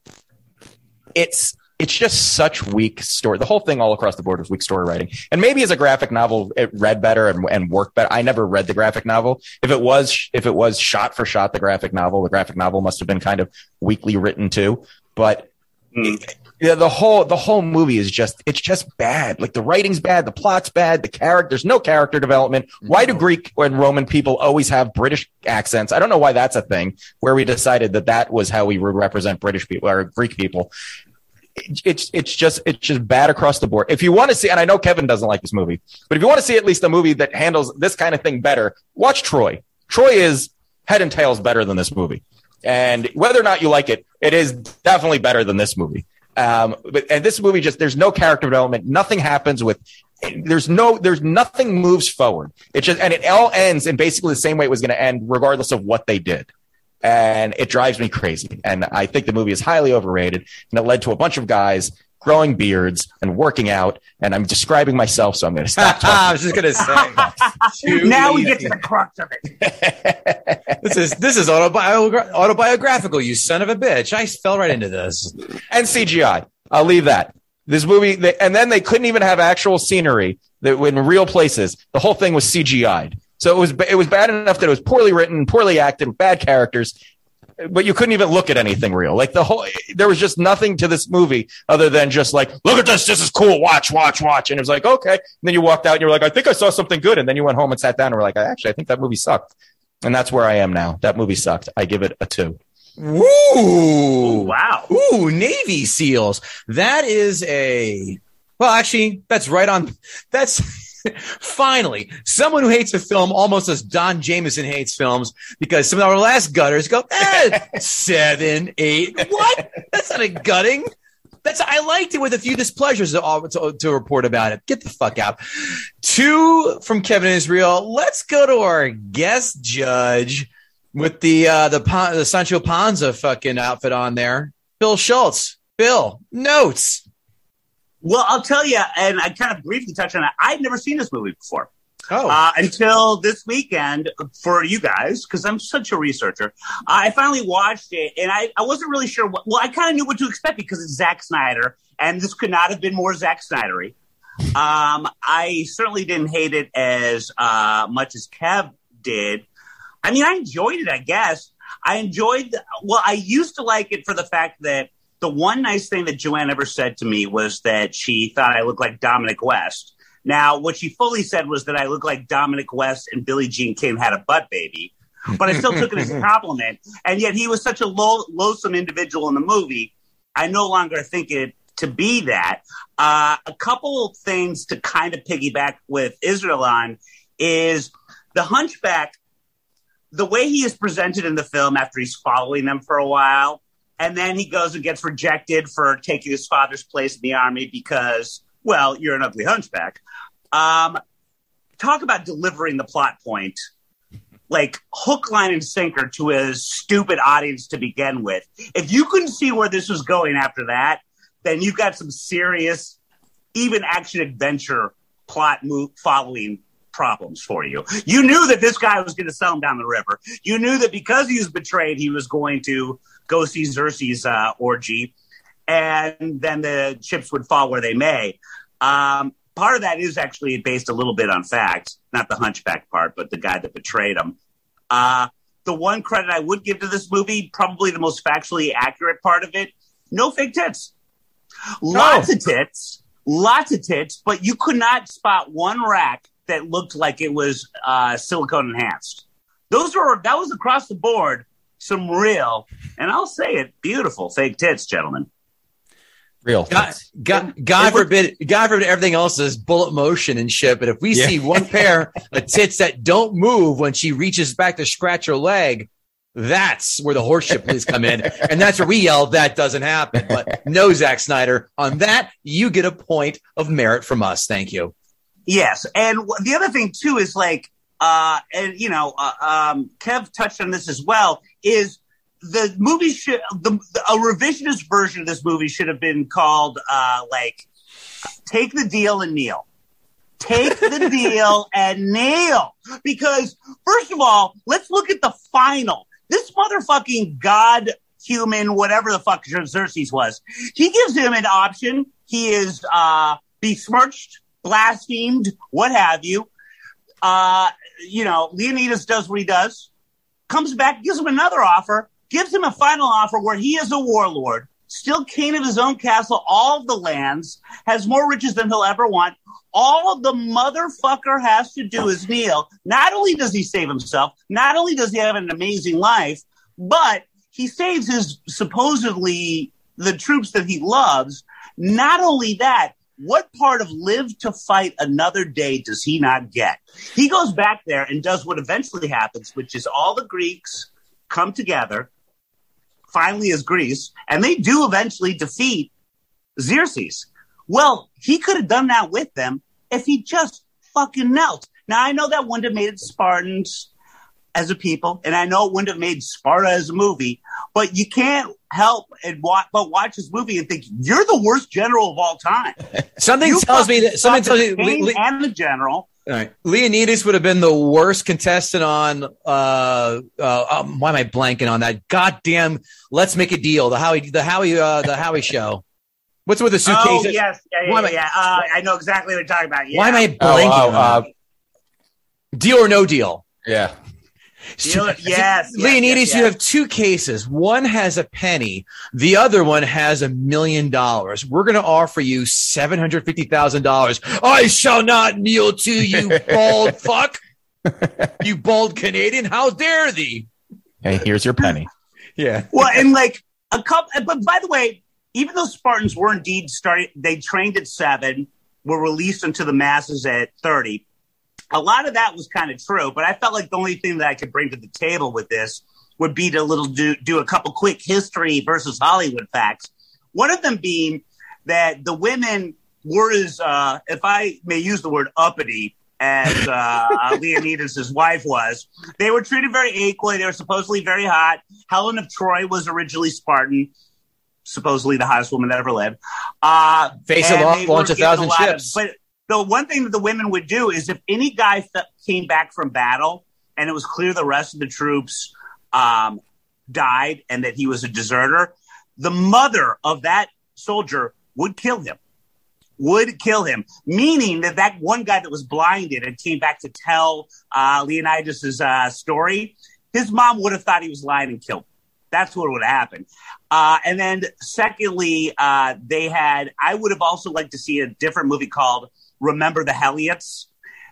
it's it's just such weak story. The whole thing all across the board was weak story writing. And maybe as a graphic novel, it read better and, and worked better. I never read the graphic novel. If it was if it was shot for shot the graphic novel, the graphic novel must have been kind of weakly written too. But Mm. Yeah, the whole the whole movie is just it's just bad. Like the writing's bad, the plot's bad, the character there's no character development. Why do Greek and Roman people always have British accents? I don't know why that's a thing. Where we decided that that was how we would represent British people or Greek people. It- It's it's just it's just bad across the board. If you want to see, and I know Kevin doesn't like this movie, but if you want to see at least a movie that handles this kind of thing better, watch Troy. Troy is head and tails better than this movie. And whether or not you like it, it is definitely better than this movie. Um, but and this movie just there's no character development. Nothing happens with. There's no. There's nothing moves forward. It just and it all ends in basically the same way it was going to end, regardless of what they did. And it drives me crazy. And I think the movie is highly overrated. And it led to a bunch of guys growing beards and working out. And I'm describing myself, so I'm going to stop. I was just gonna say. Too now we get to the crux of it. this is this is autobi- autobiographical. You son of a bitch! I fell right into this. and CGI. I'll leave that. This movie, they, and then they couldn't even have actual scenery that in real places. The whole thing was CGI'd. So it was it was bad enough that it was poorly written, poorly acted, with bad characters, but you couldn't even look at anything real. Like the whole, there was just nothing to this movie other than just like, look at this, this is cool, watch, watch, watch, and it was like, okay. And then you walked out and you were like, I think I saw something good, and then you went home and sat down and were like, actually, I think that movie sucked, and that's where I am now. That movie sucked. I give it a two. Ooh, oh, Wow. Ooh, Navy SEAls. That is a well, actually, that's right on. That's finally someone who hates a film almost as Don Jameson hates films because some of our last gutters go eh, seven, eight. What? That's not a gutting. That's I liked it with a few displeasures to, to, to report about it. Get the fuck out. Two from Kevin Israel. Let's go to our guest judge with the uh, the the Sancho Panza fucking outfit on there. Bill Schultz. Bill, notes. Well, I'll tell you, and I kind of briefly touched on it. I'd never seen this movie before. Oh, uh, until this weekend for you guys because I'm such a researcher. I finally watched it and I, I wasn't really sure. What, well, I kind of knew what to expect because it's Zack Snyder, and this could not have been more Zack Snydery. Um, I certainly didn't hate it as uh, much as Kev did. I mean, I enjoyed it. I guess I enjoyed. The, well, I used to like it for the fact that the one nice thing that Joanne ever said to me was that she thought I looked like Dominic West. Now, what she fully said was that I look like Dominic West and Billie Jean King had a butt baby, but I still took it as a compliment. And yet he was such a low, loathsome individual in the movie. I no longer think it to be that. Uh, a couple of things to kind of piggyback with Israel on is the hunchback, the way he is presented in the film after he's following them for a while. And then he goes and gets rejected for taking his father's place in the army because, well, you're an ugly hunchback. Um, talk about delivering the plot point like hook, line, and sinker to a stupid audience to begin with. If you couldn't see where this was going after that, then you've got some serious, even action adventure plot move following problems for you. You knew that this guy was going to sell him down the river. You knew that because he was betrayed, he was going to go see Xerxes' uh, orgy, and then the chips would fall where they may. Um, part of that is actually based a little bit on facts, not the hunchback part, but the guy that betrayed him. Uh, the one credit I would give to this movie, probably the most factually accurate part of it, no fake tits. Lots of tits, lots of tits, but you could not spot one rack that looked like it was uh, silicone enhanced. Those were that was across the board some real, and I'll say it, beautiful fake tits, gentlemen. Real. God, God, God forbid, God forbid everything else is bullet motion and shit. But if we Yeah. see one pair of tits that don't move when she reaches back to scratch her leg, that's where the horseshit police come in. And that's where we yell, that doesn't happen. But no, Zack Snyder, on that, you get a point of merit from us. Thank you. Yes, and the other thing too is like, uh, and you know, uh, um, Kev touched on this as well. Is the movie should the, the a revisionist version of this movie should have been called uh, like take the deal and kneel. Take the deal and kneel. Because first of all, let's look at the final. This motherfucking god human, whatever the fuck Xerxes was, he gives him an option. He is uh, besmirched, blasphemed, what have you. Uh, you know, Leonidas does what he does, comes back, gives him another offer, gives him a final offer where he is a warlord, still king of his own castle, all of the lands, has more riches than he'll ever want. All the motherfucker has to do is kneel. Not only does he save himself, not only does he have an amazing life, but he saves his supposedly the troops that he loves. Not only that, what part of live to fight another day does he not get? He goes back there and does what eventually happens, which is all the Greeks come together, finally as Greece, and they do eventually defeat Xerxes. Well, he could have done that with them if he just fucking knelt. Now I know that wouldn't have made it Spartans as a people, and I know it wouldn't have made Sparta as a movie, but you can't help and watch, but watch this movie and think you're the worst general of all time. Something You tells me that something tells sucked me Le- Le- and the general. All right. Leonidas would have been the worst contestant on uh uh um, why am I blanking on that goddamn let's make a deal the Howie the Howie uh the Howie show. What's with the suitcase? Oh yes, yeah, Why yeah, am yeah. I- yeah. Uh, I know exactly what you're talking about. Yeah. Why am I blanking? Oh, oh, on uh, that? deal or no deal? yeah. Deal- yes, yes, Leonidas, yes, you have two cases. One has a penny. The other one has a million dollars. We're going to offer you seven hundred fifty thousand dollars. I shall not kneel to you, bald fuck. You bald Canadian. How dare thee? Hey, here's your penny. Yeah. well, and like a couple. But by the way, even though Spartans were indeed started, they trained at seven, were released into the masses at thirty. A lot of that was kind of true, but I felt like the only thing that I could bring to the table with this would be to little do, do a couple quick history versus Hollywood facts. One of them being that the women were as, uh, if I may use the word uppity, as uh, Leonidas' wife was. They were treated very equally. They were supposedly very hot. Helen of Troy was originally Spartan, supposedly the hottest woman that ever lived. Uh, Face it off, launch a thousand lot of- ships. but the one thing that the women would do is if any guy th- came back from battle and it was clear the rest of the troops um, died and that he was a deserter, the mother of that soldier would kill him. Would kill him, meaning that that one guy that was blinded and came back to tell uh, Leonidas's uh, story, his mom would have thought he was lying and killed him. That's what would happen. Uh, and then, secondly, uh, they had. I would have also liked to see a different movie called "Remember the Heliots."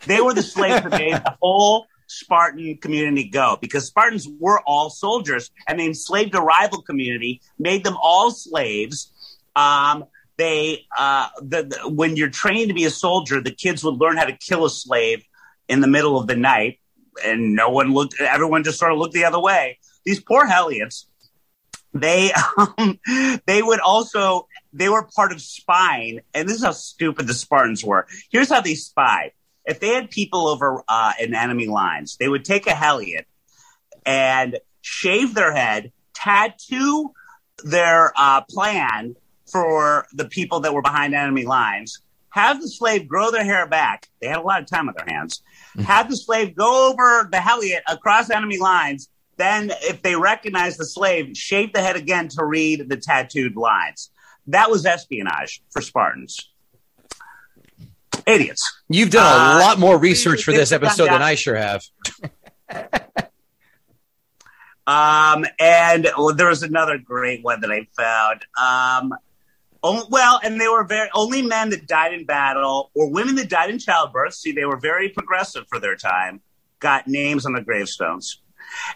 They were the slaves that made the whole Spartan community go because Spartans were all soldiers, and they enslaved a rival community, made them all slaves. Um, they, uh, the, the, when you're trained to be a soldier, the kids would learn how to kill a slave in the middle of the night, and no one looked. Everyone just sort of looked the other way. These poor Heliots they um, they would also they were part of spying and this is how stupid the spartans were. Here's how they spied. If they had people over uh, in enemy lines they would take a heliot and shave their head tattoo their uh, plan for the people that were behind enemy lines have the slave grow their hair back. They had a lot of time on their hands. Have the slave go over the heliot across enemy lines. Then, if they recognize the slave, shave the head again to read the tattooed lines. That was espionage for Spartans. Idiots. You've done a Uh, lot more research for this episode than I sure have. Um, and well, there was another great one that I found. Um, oh, well, and they were very only men that died in battle or women that died in childbirth. See, they were very progressive for their time. Got names on the gravestones.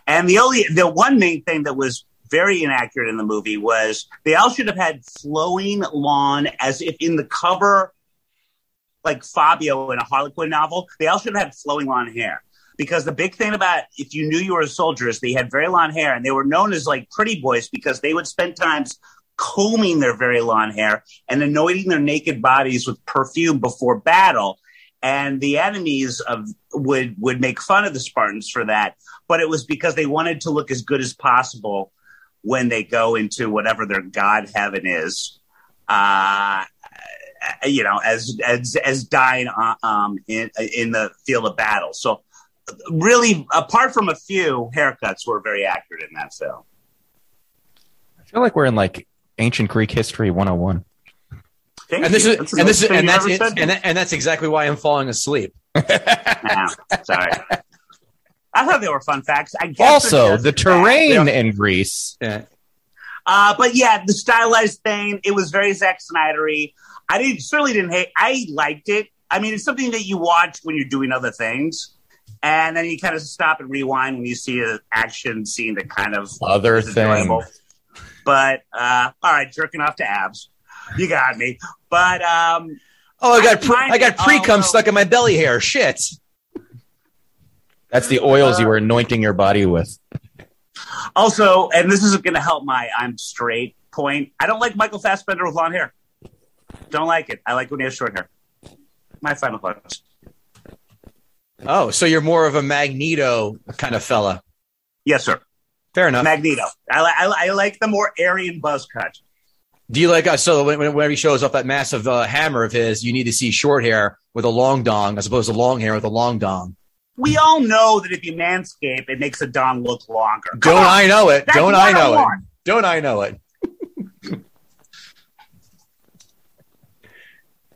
And the only the one main thing that was very inaccurate in the movie was they all should have had flowing lawn as if in the cover, like Fabio in a Harlequin novel, they all should have had flowing lawn hair. Because the big thing about if you knew you were a soldier is they had very long hair and they were known as like pretty boys because they would spend times combing their very long hair and anointing their naked bodies with perfume before battle and the enemies of would would make fun of the Spartans for that. But it was because they wanted to look as good as possible when they go into whatever their god heaven is. Uh, you know, as as as dying uh, um, in in the field of battle. So, really, apart from a few haircuts, were very accurate in that film. I feel like we're in like ancient Greek history 101. Thank And this you. is That's and this is and that's it, and, that, and that's exactly why I'm falling asleep. Nah, sorry. I thought they were fun facts. I guess Also, the terrain They in Greece. Yeah. Uh, but yeah, the stylized thing, it was very Zack Snydery. I didn't certainly didn't hate. I liked it. I mean, it's something that you watch when you're doing other things, and then you kind of stop and rewind when you see an action scene that kind of Other thing. But uh, all right, jerking off to abs, you got me. But um, Oh, I got I pre- find I got it- pre cum oh, stuck in my belly hair. Shit. That's the oils you were anointing your body with. also, and this isn't going to help my I'm straight point. I don't like Michael Fassbender with long hair. Don't like it. I like when he has short hair. My final thoughts. Oh, so you're more of a Magneto kind of fella. Yes, sir. Fair enough. Magneto. I, li- I, li- I like the more Aryan buzz cut. Do you like uh, so when, when- whenever he shows off that massive uh, hammer of his, you need to see short hair with a long dong as opposed to long hair with a long dong. We all know that if you manscape, it makes a dong look longer. Come Don't on. I know it? That's Don't I I know it? want. Don't I know it?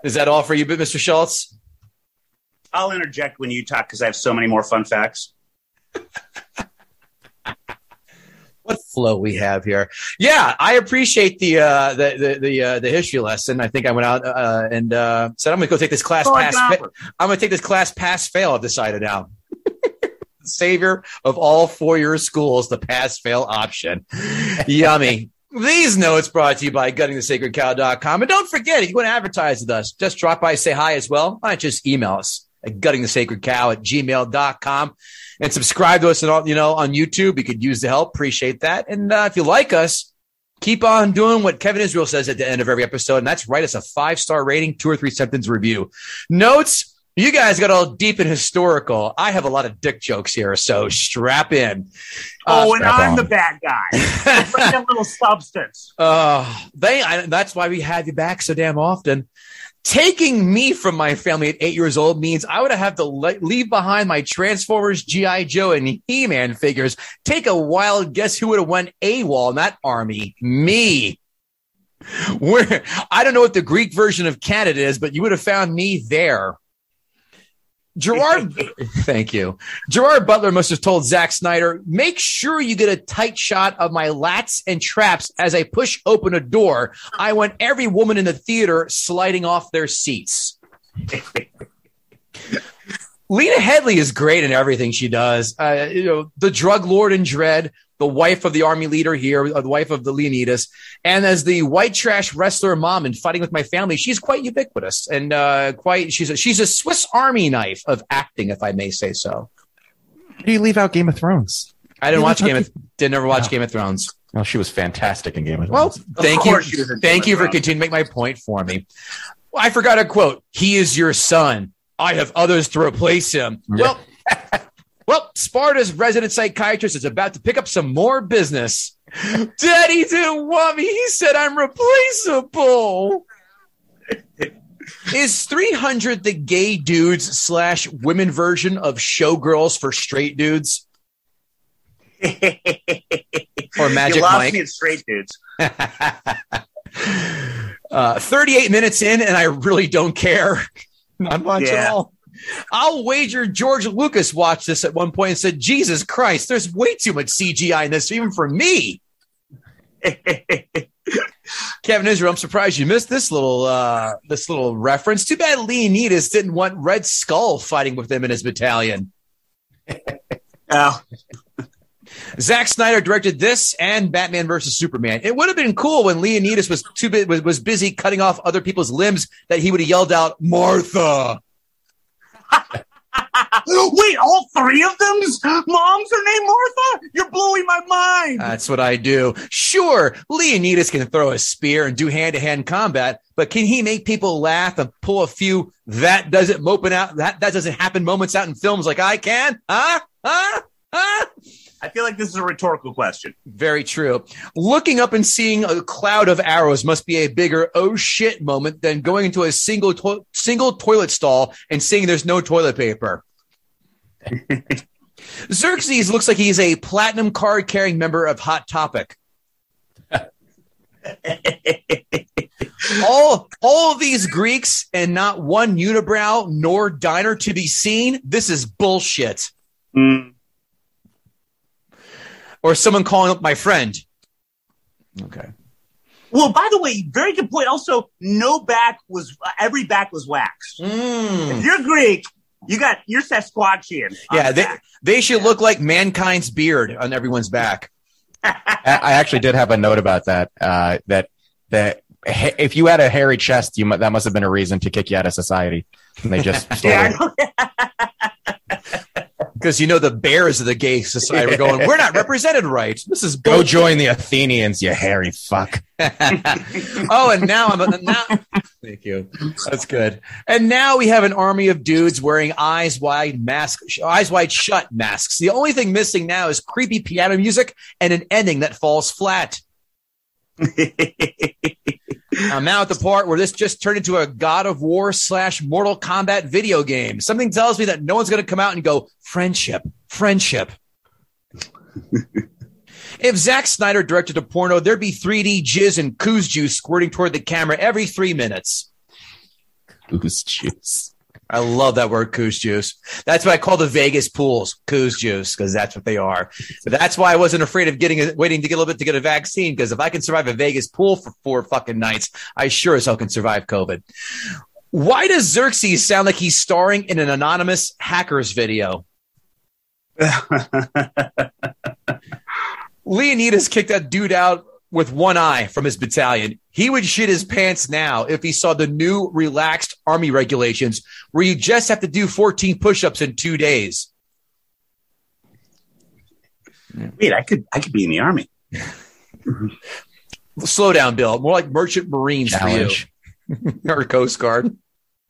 Is that all for you, Mr. Schultz? I'll interject when you talk because I have so many more fun facts. What flow we have here? Yeah, I appreciate the uh, the the the, uh, the history lesson. I think I went out uh, and uh, said I'm going to go take this class all pass, fa- I'm going to take this class pass fail. I've decided now. Savior of all four year schools, the pass fail option. Yummy. These notes brought to you by guttingthesacredcow.com. And don't forget, if you want to advertise with us, just drop by, say hi as well. Why not just email us at guttingthesacredcow at gmail.com and subscribe to us and all, you know, on YouTube. You could use the help. Appreciate that. And uh, if you like us, keep on doing what Kevin Israel says at the end of every episode, and that's write us a five star rating, two or three sentence review. Notes. You guys got all deep and historical. I have a lot of dick jokes here, so strap in. Uh, oh, and I'm on. the bad guy. Bring a little substance. Uh, they, I, that's why we have you back so damn often. Taking me from my family at eight years old means I would have to le- leave behind my Transformers, G.I. Joe, and He-Man figures. Take a wild guess who would have won AWOL in that army? Me. Where, I don't know what the Greek version of Canada is, but you would have found me there. Gerard, thank you. Gerard Butler must have told Zack Snyder, make sure you get a tight shot of my lats and traps as I push open a door. I want every woman in the theater sliding off their seats. Lena Headey is great in everything she does. Uh, you know, the drug lord in Dredd, the wife of the army leader here, uh, the wife of the Leonidas, and as the white trash wrestler mom in Fighting with My Family, she's quite ubiquitous and uh, quite. She's a, she's a Swiss Army knife of acting, if I may say so. How do you leave out Game of Thrones? I didn't You watch Game like of didn't ever watch No. Game of Thrones. Oh, she was fantastic in Game of Thrones. Well, thank you, course she was in thank you for continuing to make my point for me. I forgot a quote. He is your son. I have others to replace him. Well, well, Sparta's resident psychiatrist is about to pick up some more business. Daddy didn't want me. He said I'm replaceable. Is 300 the gay dudes slash women version of showgirls for straight dudes? Or Magic you lost Mike? me at straight dudes. uh, 38 minutes in, and I really don't care. Not much at all. I'll wager George Lucas watched this at one point and said, Jesus Christ, there's way too much CGI in this, even for me. Kevin Israel, I'm surprised you missed this little uh, this little reference. Too bad Leonidas didn't want Red Skull fighting with him in his battalion. oh, Zack Snyder directed this and Batman versus Superman. It would have been cool when Leonidas was too was, was busy cutting off other people's limbs that he would have yelled out Martha. wait, all three of them's moms are named Martha? You're blowing my mind. That's what I do. Sure, Leonidas can throw a spear and do hand to hand combat, but can he make people laugh and pull a few that doesn't moping out that that doesn't happen moments out in films like I can? Huh? Huh? Huh? I feel like this is a rhetorical question. Very true. Looking up and seeing a cloud of arrows must be a bigger oh shit moment than going into a single to- single toilet stall and seeing there's no toilet paper. Xerxes looks like he's a platinum card carrying member of Hot Topic. all all these Greeks and not one unibrow nor diner to be seen. This is bullshit. Mm, Or someone calling up my friend. Okay. Well, by the way, very good point. Also, no back was every back was waxed. Mm. If you're Greek, you got you're Sasquatchian. Yeah, the they, back. they should look like mankind's beard on everyone's back. I I actually did have a note about that. Uh, that that if you had a hairy chest, you mu- that must have been a reason to kick you out of society. And they just stole yeah, it. I know. Because you know the bears of the gay society were going, we're not represented right. This is Go bullshit." join the Athenians, you hairy fuck. oh, and now I'm now. Thank you. That's good. And now we have an army of dudes wearing eyes wide masks, eyes wide shut masks. The only thing missing now is creepy piano music and an ending that falls flat. I'm now at the part where this just turned into a God of War slash Mortal Kombat video game. Something tells me that no one's going to come out and go, friendship, friendship. if Zack Snyder directed a porno, there'd be 3D jizz and coos juice squirting toward the camera every three minutes. Goose juice. I love that word, coos juice. That's what I call the Vegas pools, coos juice, because that's what they are. That's why I wasn't afraid of getting a, waiting to get a little bit to get a vaccine, because if I can survive a Vegas pool for four fucking nights, I sure as hell can survive COVID. Why does Xerxes sound like he's starring in an anonymous hackers video? Leonidas kicked that dude out with one eye from his battalion. He would shit his pants now if he saw the new relaxed army regulations where you just have to do 14 push-ups in two days. Wait, I could I could be in the army. Slow down, Bill. More like merchant marines Challenge. for you or Coast Guard.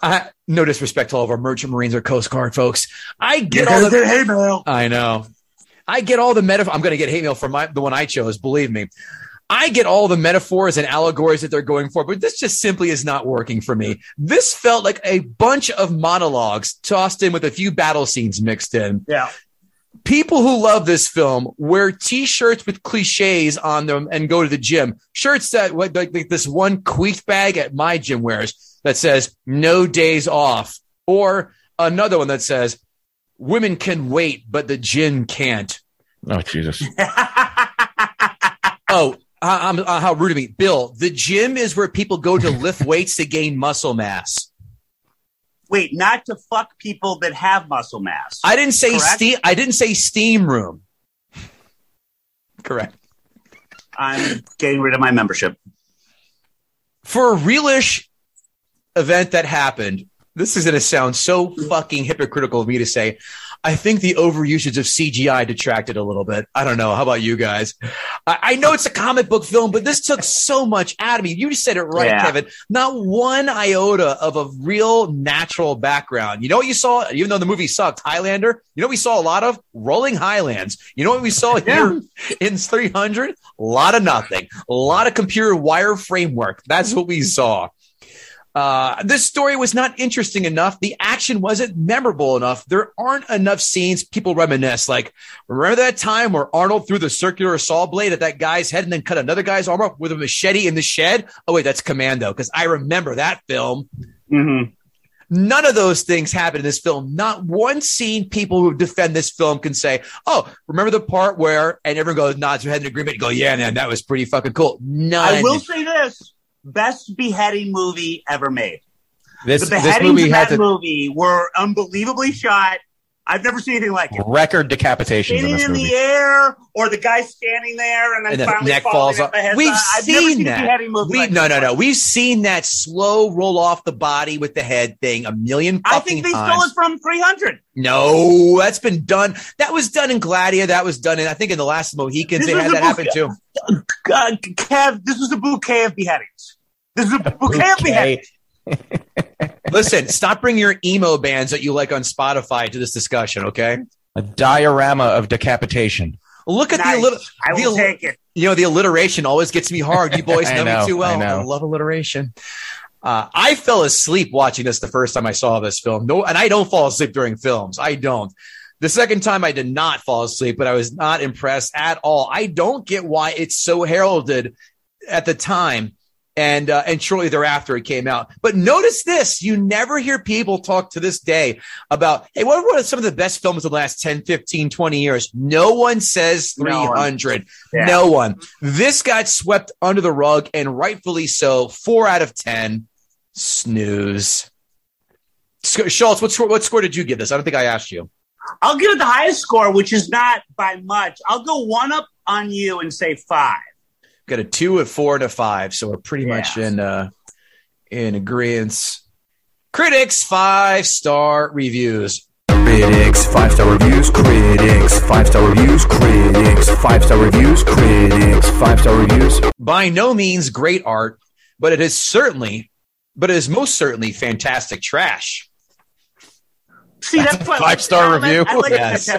I, no disrespect to all of our merchant marines or Coast Guard folks. I get all the hey, Bill. I know. I get all the metaphor. I'm going to get hate mail from my, the one I chose. Believe me. I get all the metaphors and allegories that they're going for, but this just simply is not working for me. This felt like a bunch of monologues tossed in with a few battle scenes mixed in. Yeah. People who love this film wear t-shirts with cliches on them and go to the gym. Shirts that like, like, this one queef bag at my gym wears that says no days off or another one that says women can wait, but the gym can't. Oh Jesus! Oh, uh, I'm, uh, how rude of me. Bill, the gym is where people go to lift weights to gain muscle mass. Wait, not to fuck people that have muscle mass. I didn't say Correct. steam. I didn't say steam room. Correct. I'm getting rid of my membership. For a realish event that happened, this is going to sound so fucking hypocritical of me to say. I think the overusage of CGI detracted a little bit. I don't know. How about you guys? I, I know it's a comic book film, but this took so much out of me. You just said it right, Yeah. Kevin. Not one iota of a real natural background. You know what you saw? Even though the movie sucked, Highlander. You know what we saw a lot of? Rolling Highlands. You know what we saw here in 300? A lot of nothing. A lot of computer wire framework. That's what we saw. Uh, this story was not interesting enough. The action wasn't memorable enough. There aren't enough scenes people reminisce. Like, remember that time where Arnold threw the circular saw blade at that guy's head and then cut another guy's arm off with a machete in the shed? Oh, wait, that's Commando, because I remember that film. Mm-hmm. None of those things happen in this film. Not one scene people who defend this film can say, Oh, remember the part where, and everyone goes, nods their head in agreement, go, Yeah, man, that was pretty fucking cool. None. I will say this: best beheading movie ever made. This the this beheadings movie in that movie were unbelievably shot. I've never seen anything like it. record decapitations in in the air, or the guy standing there and then and the finally neck falls off. We've seen seen that. movie. We, like no, no, no. We've seen that slow roll off the body with the head thing a million times. I think they times. stole it from 300. no, that's been done. That was done in Gladiator. That was done in, I think, in the last Mohicans. This they had that happen too. Uh, Kev, this was a bouquet of beheadings. This is a bouquet of beheadings. Okay. Listen, stop bringing your emo bands that you like on Spotify to this discussion, okay? A diorama of decapitation. Look at Nice. the little. I will the, take it. You know, the alliteration always gets me hard. You boys know, know, me too well. I know. love alliteration. Uh, I fell asleep watching this the first time I saw this film. No, and I don't fall asleep during films. I don't. The second time I did not fall asleep, but I was not impressed at all. I don't get why it's so heralded at the time And uh, and shortly thereafter, it came out. But notice this: you never hear people talk to this day about, hey, what were some of the best films of the last 10, 15, 20 years? No one says No one. 300. Yeah. No one. This got swept under the rug, and rightfully so. Four out of 10. Snooze. Schultz, what score, what score did you give this? I don't think I asked you. I'll give it the highest score, which is not by much. I'll go one up on you and say five. Got a two, a four, and a five. So we're pretty Yeah. much in uh, in agreement. Critics five star reviews. Critics, five star reviews, critics, five star reviews, critics, five star reviews, critics, five star reviews. By no means great art, but it is certainly, but it is most certainly fantastic trash. See, that's, what I like. five-star I like- review? I like Yes.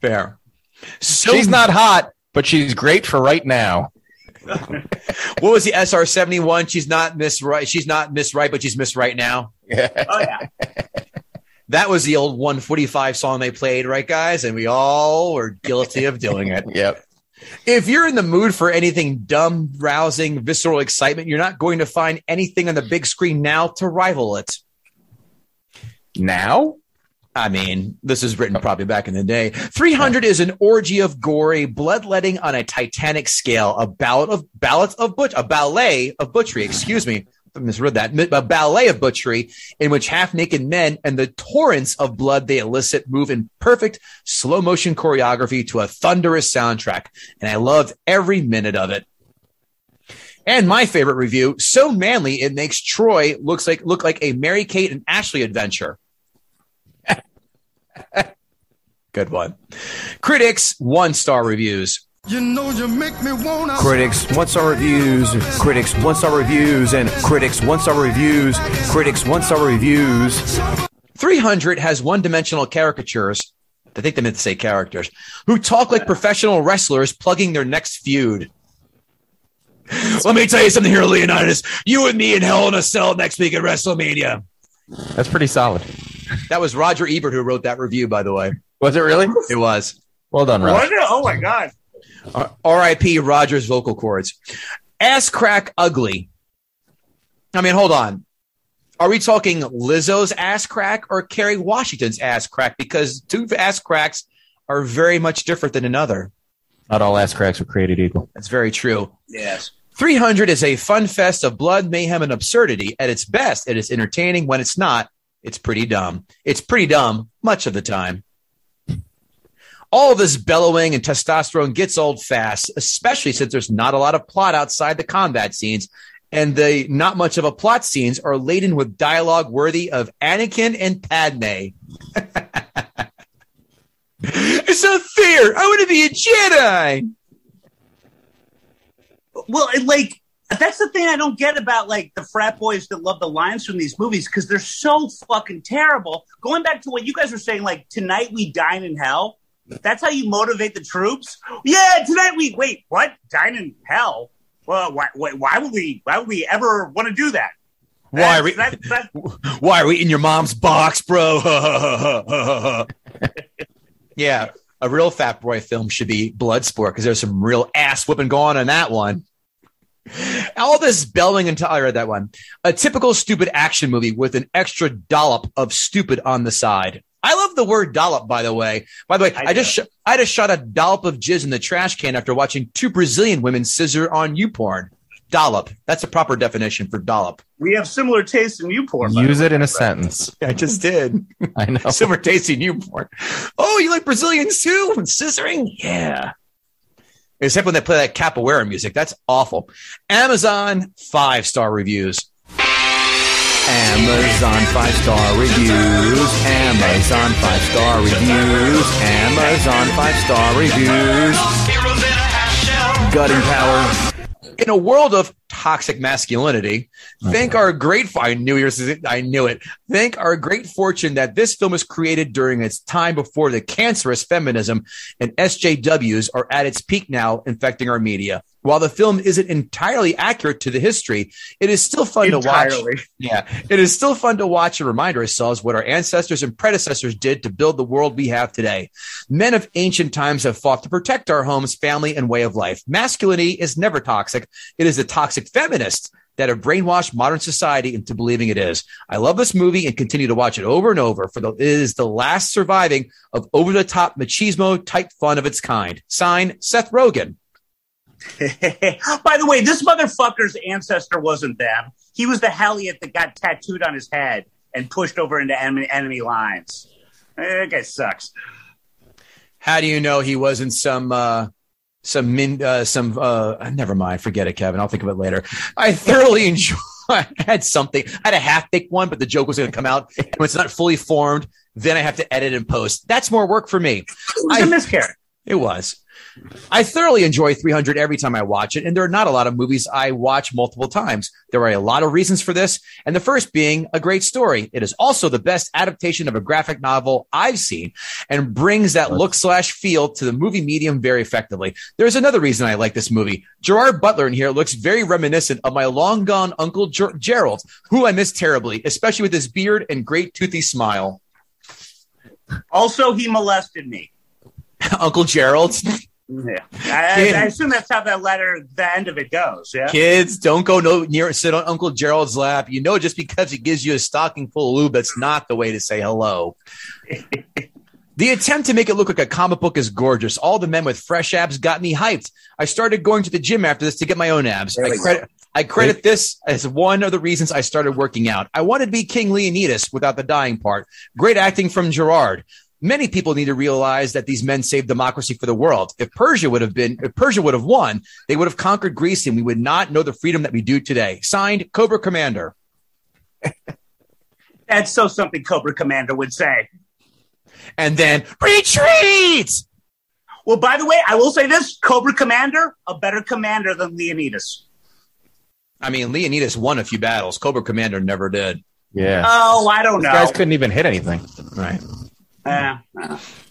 Fair. So she's not hot, but she's great for right now. What was the SR seventy one? She's not Miss Right. She's not Miss Right, but she's Miss Right now. Oh yeah. That was the old 145 song they played, right, guys? And we all were guilty of doing it. Yep. If you're in the mood for anything dumb, rousing, visceral excitement, you're not going to find anything on the big screen now to rival it. Now? I mean, this is written probably back in the day. 300 is an orgy of gory bloodletting on a titanic scale, a ballad of ballad of butch, a ballet of butchery. Excuse me, I misread that. A ballet of butchery in which half-naked men and the torrents of blood they elicit move in perfect slow motion choreography to a thunderous soundtrack, and I loved every minute of it. And my favorite review, so manly it makes Troy looks like look like a Mary Kate and Ashley adventure. Good one. Critics, one star reviews. You know you make me wanna. Critics, one star reviews, critics, one star reviews, and critics, one star reviews, critics, one star reviews. 300 has one dimensional caricatures. I think they meant to say characters who talk like professional wrestlers plugging their next feud. Let me tell you something here, Leonidas. You and me in Hell in a Cell next week at WrestleMania. That's pretty solid. That was Roger Ebert who wrote that review, by the way. Was it really? It was. Well done, Rob. What? Oh my god. Uh, R.I.P. Rogers vocal cords. Ass crack ugly. I mean, hold on. Are we talking Lizzo's ass crack or Kerry Washington's ass crack? Because two ass cracks are very much different than another. Not all ass cracks were created equal. That's very true. Yes. 300 is a fun fest of blood, mayhem, and absurdity. At its best, it is entertaining. When it's not, it's pretty dumb. It's pretty dumb much of the time. All this bellowing and testosterone gets old fast, especially since there's not a lot of plot outside the combat scenes. And the not much of a plot scenes are laden with dialogue worthy of Anakin and Padme. it's unfair. I want to be a Jedi. Well, like that's the thing I don't get about like the frat boys that love the lines from these movies because they're so fucking terrible. Going back to what you guys were saying, like tonight we dine in hell. That's how you motivate the troops. Yeah, tonight we wait. What dine in hell? Well, why, why, why would we? Why would we ever want to do that? Why are we- that- that- Why are we eating your mom's box, bro? yeah, a real Fat Boy film should be Bloodsport because there's some real ass whipping going on in that one. All this bellowing until I read that one. A typical stupid action movie with an extra dollop of stupid on the side. I love the word dollop, by the way. By the way, I, I just sh- I just shot a dollop of jizz in the trash can after watching two Brazilian women scissor on YouPorn. Dollop. That's a proper definition for dollop. we have similar tastes in you, porn. Use way. it in a sentence. I just did. I know. Similar Silver tasty Newport. Oh, you like Brazilians too? Scissoring? Yeah. Except when they play that capoeira music. That's awful. Amazon, five star reviews. Amazon five star reviews. Amazon five star reviews. Amazon five star reviews. Gutting power. In a world of toxic masculinity, uh-huh. thank our great, I knew yours, I knew it. Thank our great fortune that this film was created during its time before the cancerous feminism and SJWs are at its peak now, infecting our media. While the film isn't entirely accurate to the history, it is still fun to watch. Yeah, it is still fun to watch and remind ourselves what our ancestors and predecessors did to build the world we have today. Men of ancient times have fought to protect our homes, family, and way of life. Masculinity is never toxic. It is the toxic feminists that have brainwashed modern society into believing it is. I love this movie and continue to watch it over and over for the, it is the last surviving of over the top machismo type fun of its kind. Sign Seth Rogen. By the way, this motherfucker's ancestor wasn't them. He was the Helliot that got tattooed on his head and pushed over into enemy, enemy lines. That guy sucks. How do you know he wasn't some uh some min uh some uh never mind, forget it, Kevin. I'll think of it later. I thoroughly enjoy I had something. I had a half baked one, but the joke was gonna come out. When it's not fully formed, then I have to edit and post. That's more work for me. It was I- a miscarriage. It was. I thoroughly enjoy 300 every time I watch it, and there are not a lot of movies I watch multiple times. There are a lot of reasons for this, and the first being a great story. It is also the best adaptation of a graphic novel I've seen and brings that look slash feel to the movie medium very effectively. There's another reason I like this movie. Gerard Butler in here looks very reminiscent of my long gone Uncle Ger- Gerald, who I miss terribly, especially with his beard and great toothy smile. Also, he molested me. Uncle Gerald. Yeah. I, I assume that's how that letter, the end of it goes. Yeah. Kids, don't go no near sit on Uncle Gerald's lap. You know, just because he gives you a stocking full of lube, that's not the way to say hello. the attempt to make it look like a comic book is gorgeous. All the men with fresh abs got me hyped. I started going to the gym after this to get my own abs. I credit I credit this as one of the reasons I started working out. I wanted to be King Leonidas without the dying part. Great acting from Gerard. Many people need to realize that these men saved democracy for the world. If Persia would have been, if Persia would have won, they would have conquered Greece and we would not know the freedom that we do today. Signed, Cobra Commander. That's so something Cobra Commander would say. And then retreat. Well, by the way, I will say this Cobra Commander, a better commander than Leonidas. I mean, Leonidas won a few battles. Cobra Commander never did. Yeah. Oh, I don't These know. guys couldn't even hit anything. Right. Uh,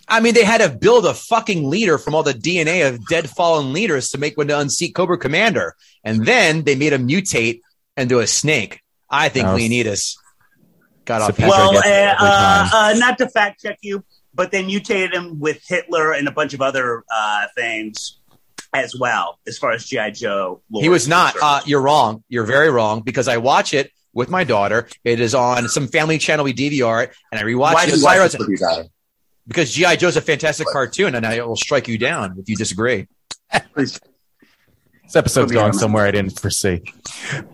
I mean, they had to build a fucking leader from all the DNA of dead fallen leaders to make one to unseat Cobra Commander. And then they made him mutate into a snake. I think was- Leonidas got off. Surprise. well, uh, uh, uh, not to fact check you, but they mutated him with Hitler and a bunch of other uh, things as well, as far as G.I. Joe. lore He was not. Uh, you're wrong. You're very wrong because I watch it with my daughter. It is on some family channel. We DVR it and I rewatch Why it. do you Why watch was- this with your daughter? because GI Joe's a fantastic cartoon, and I will strike you down if you disagree. Please. This episode's going on. somewhere I didn't foresee.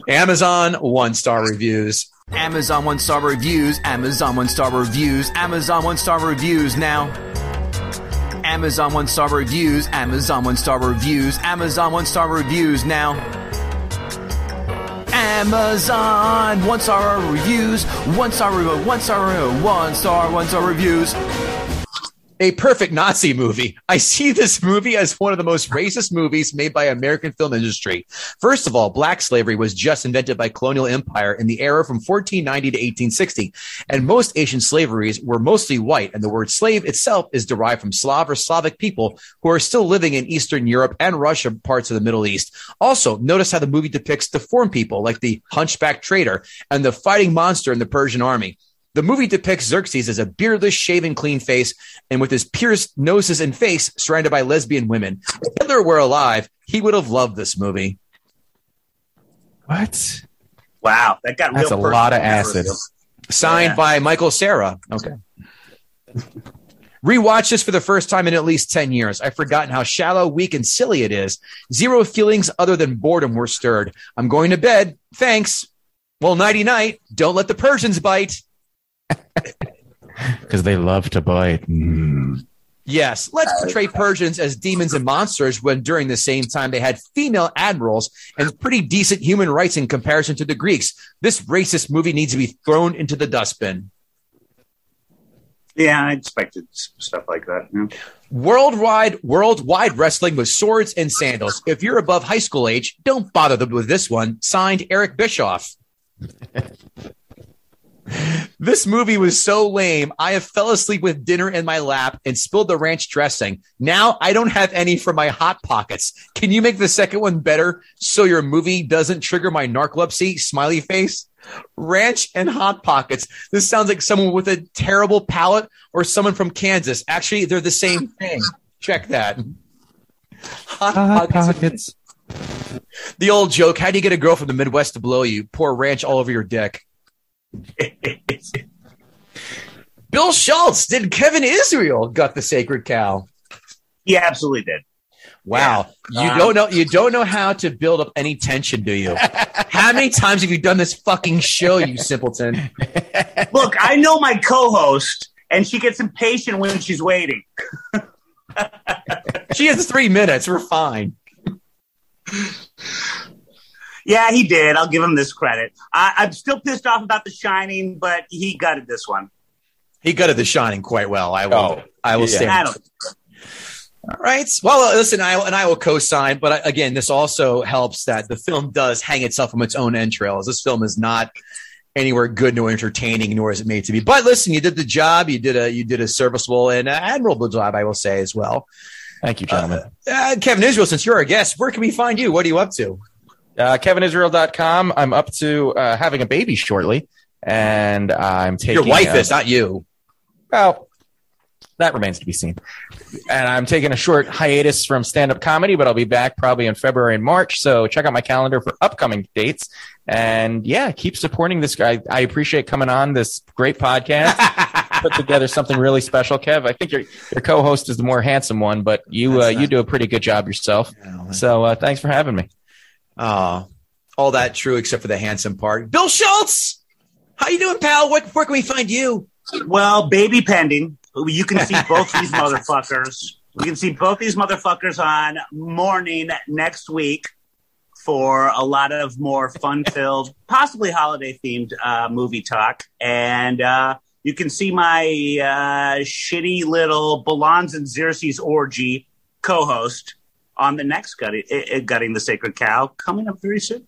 Amazon one star reviews. Amazon one star reviews, Amazon one star reviews, Amazon one star reviews now. Amazon one star reviews, Amazon one star reviews, Amazon one star reviews now. Amazon one star reviews, one star one star one star, one star reviews. A perfect Nazi movie. I see this movie as one of the most racist movies made by American film industry. First of all, black slavery was just invented by colonial empire in the era from 1490 to 1860, and most Asian slaveries were mostly white, and the word slave itself is derived from Slav or Slavic people who are still living in Eastern Europe and Russia parts of the Middle East. Also, notice how the movie depicts deformed people like the hunchback trader and the fighting monster in the Persian army. The movie depicts Xerxes as a beardless, shaven, clean face, and with his pierced noses and face surrounded by lesbian women. If Hitler were alive, he would have loved this movie. What? Wow, that got That's a lot of personal. acid. Signed Yeah. by Michael Cera. Okay. Rewatch this for the first time in at least 10 years. I've forgotten how shallow, weak, and silly it is. Zero feelings other than boredom were stirred. I'm going to bed. Thanks. Well, nighty night. Don't let the Persians bite. Because they love to bite. Mm. Yes, let's portray Persians as demons and monsters when during the same time they had female admirals and pretty decent human rights in comparison to the Greeks. This racist movie needs to be thrown into the dustbin. Yeah, I expected stuff like that. yeah. Worldwide, worldwide wrestling with swords and sandals. If you're above high school age, don't bother them with this one. Signed, Eric Bischoff. This movie was so lame. I have fell asleep with dinner in my lap and spilled the ranch dressing. Now I don't have any for my hot pockets. Can you make the second one better so your movie doesn't trigger my narcolepsy? Smiley face. Ranch and hot pockets. This sounds like someone with a terrible palate or someone from Kansas. Actually, they're the same thing. Check that. Hot, pockets. The old joke. How do you get a girl from the Midwest to blow you? Pour ranch all over your dick. Bill Schultz did Kevin Israel got the sacred cow. He absolutely did. Wow. Yeah. You Um, don't know you don't know how to build up any tension, do you? how many times have you done this fucking show, you simpleton? Look, I know my co-host, and she gets impatient when she's waiting. She has three minutes. We're fine. Yeah, he did. I'll give him this credit. I, I'm still pissed off about The Shining, but he gutted this one. He gutted the shining quite well. I will Oh, I will yeah. stand. I don't. All right. Well, uh, listen, I and I will co-sign, but I, again, this also helps that the film does hang itself from its own entrails. This film is not anywhere good nor entertaining, nor is it made to be. But listen, you did the job. You did a you did a serviceable and admirable job, I will say as well. Thank you, gentlemen. Uh, Kevin Israel, since you're our guest, where can we find you? What are you up to? Uh, KevinIsrael.com. I'm up to uh, having a baby shortly, and I'm taking Your wife uh, is not you. Well, that remains to be seen. And I'm taking a short hiatus from stand up comedy, but I'll be back probably in February and March. So check out my calendar for upcoming dates. And yeah, keep supporting this guy. I appreciate coming on this great podcast. Put together something really special, Kev. I think your your co-host is the more handsome one, but you uh, you do a pretty good job yourself. So uh, thanks for having me. Oh, all that true except for the handsome part. Bill Schultz, how you doing, pal? What, where can we find you? Well, baby pending. You can see both these motherfuckers. You can see both these motherfuckers on morning next week for a lot of more fun-filled, possibly holiday-themed uh, movie talk. And uh, you can see my uh, shitty little Balans and Xerxes orgy co-host on the next gutting, gutting the sacred cow coming up very soon.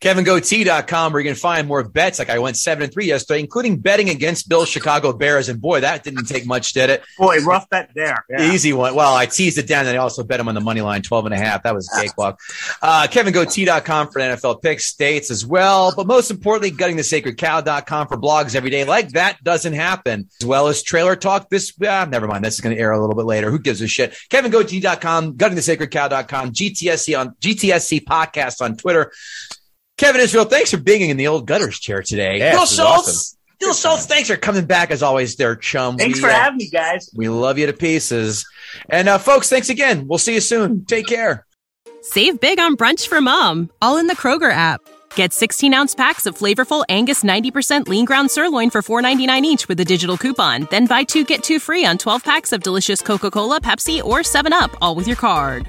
KevinGoatee.com where you can find more bets. Like I went seven and three yesterday, including betting against Bill's Chicago Bears. And boy, that didn't take much, did it? Boy, rough bet there. Yeah. Easy one. Well, I teased it down and I also bet him on the money line, 12 and a half. That was a cakewalk. Uh, KevinGoatee.com for NFL picks, states as well. But most importantly, guttingthesacredcow.com for blogs every day. Like that doesn't happen. As well as trailer talk. This, ah, never mind. That's going to air a little bit later. Who gives a shit? KevinGoatee.com, guttingthesacredcow.com, GTSC on GTSC podcast on Twitter. Kevin Israel, thanks for being in the old gutters chair today. Yeah, Bill this is Schultz. awesome. Bill Schultz, thanks for coming back as always, there, chum. Thanks We, for uh, having me, guys. we love you to pieces. And uh, folks, thanks again. We'll see you soon. Take care. Save big on brunch for mom, all in the Kroger app. Get 16 ounce packs of flavorful Angus 90% lean ground sirloin for $4.99 each with a digital coupon. Then buy two get two free on 12 packs of delicious Coca Cola, Pepsi, or 7UP, all with your card.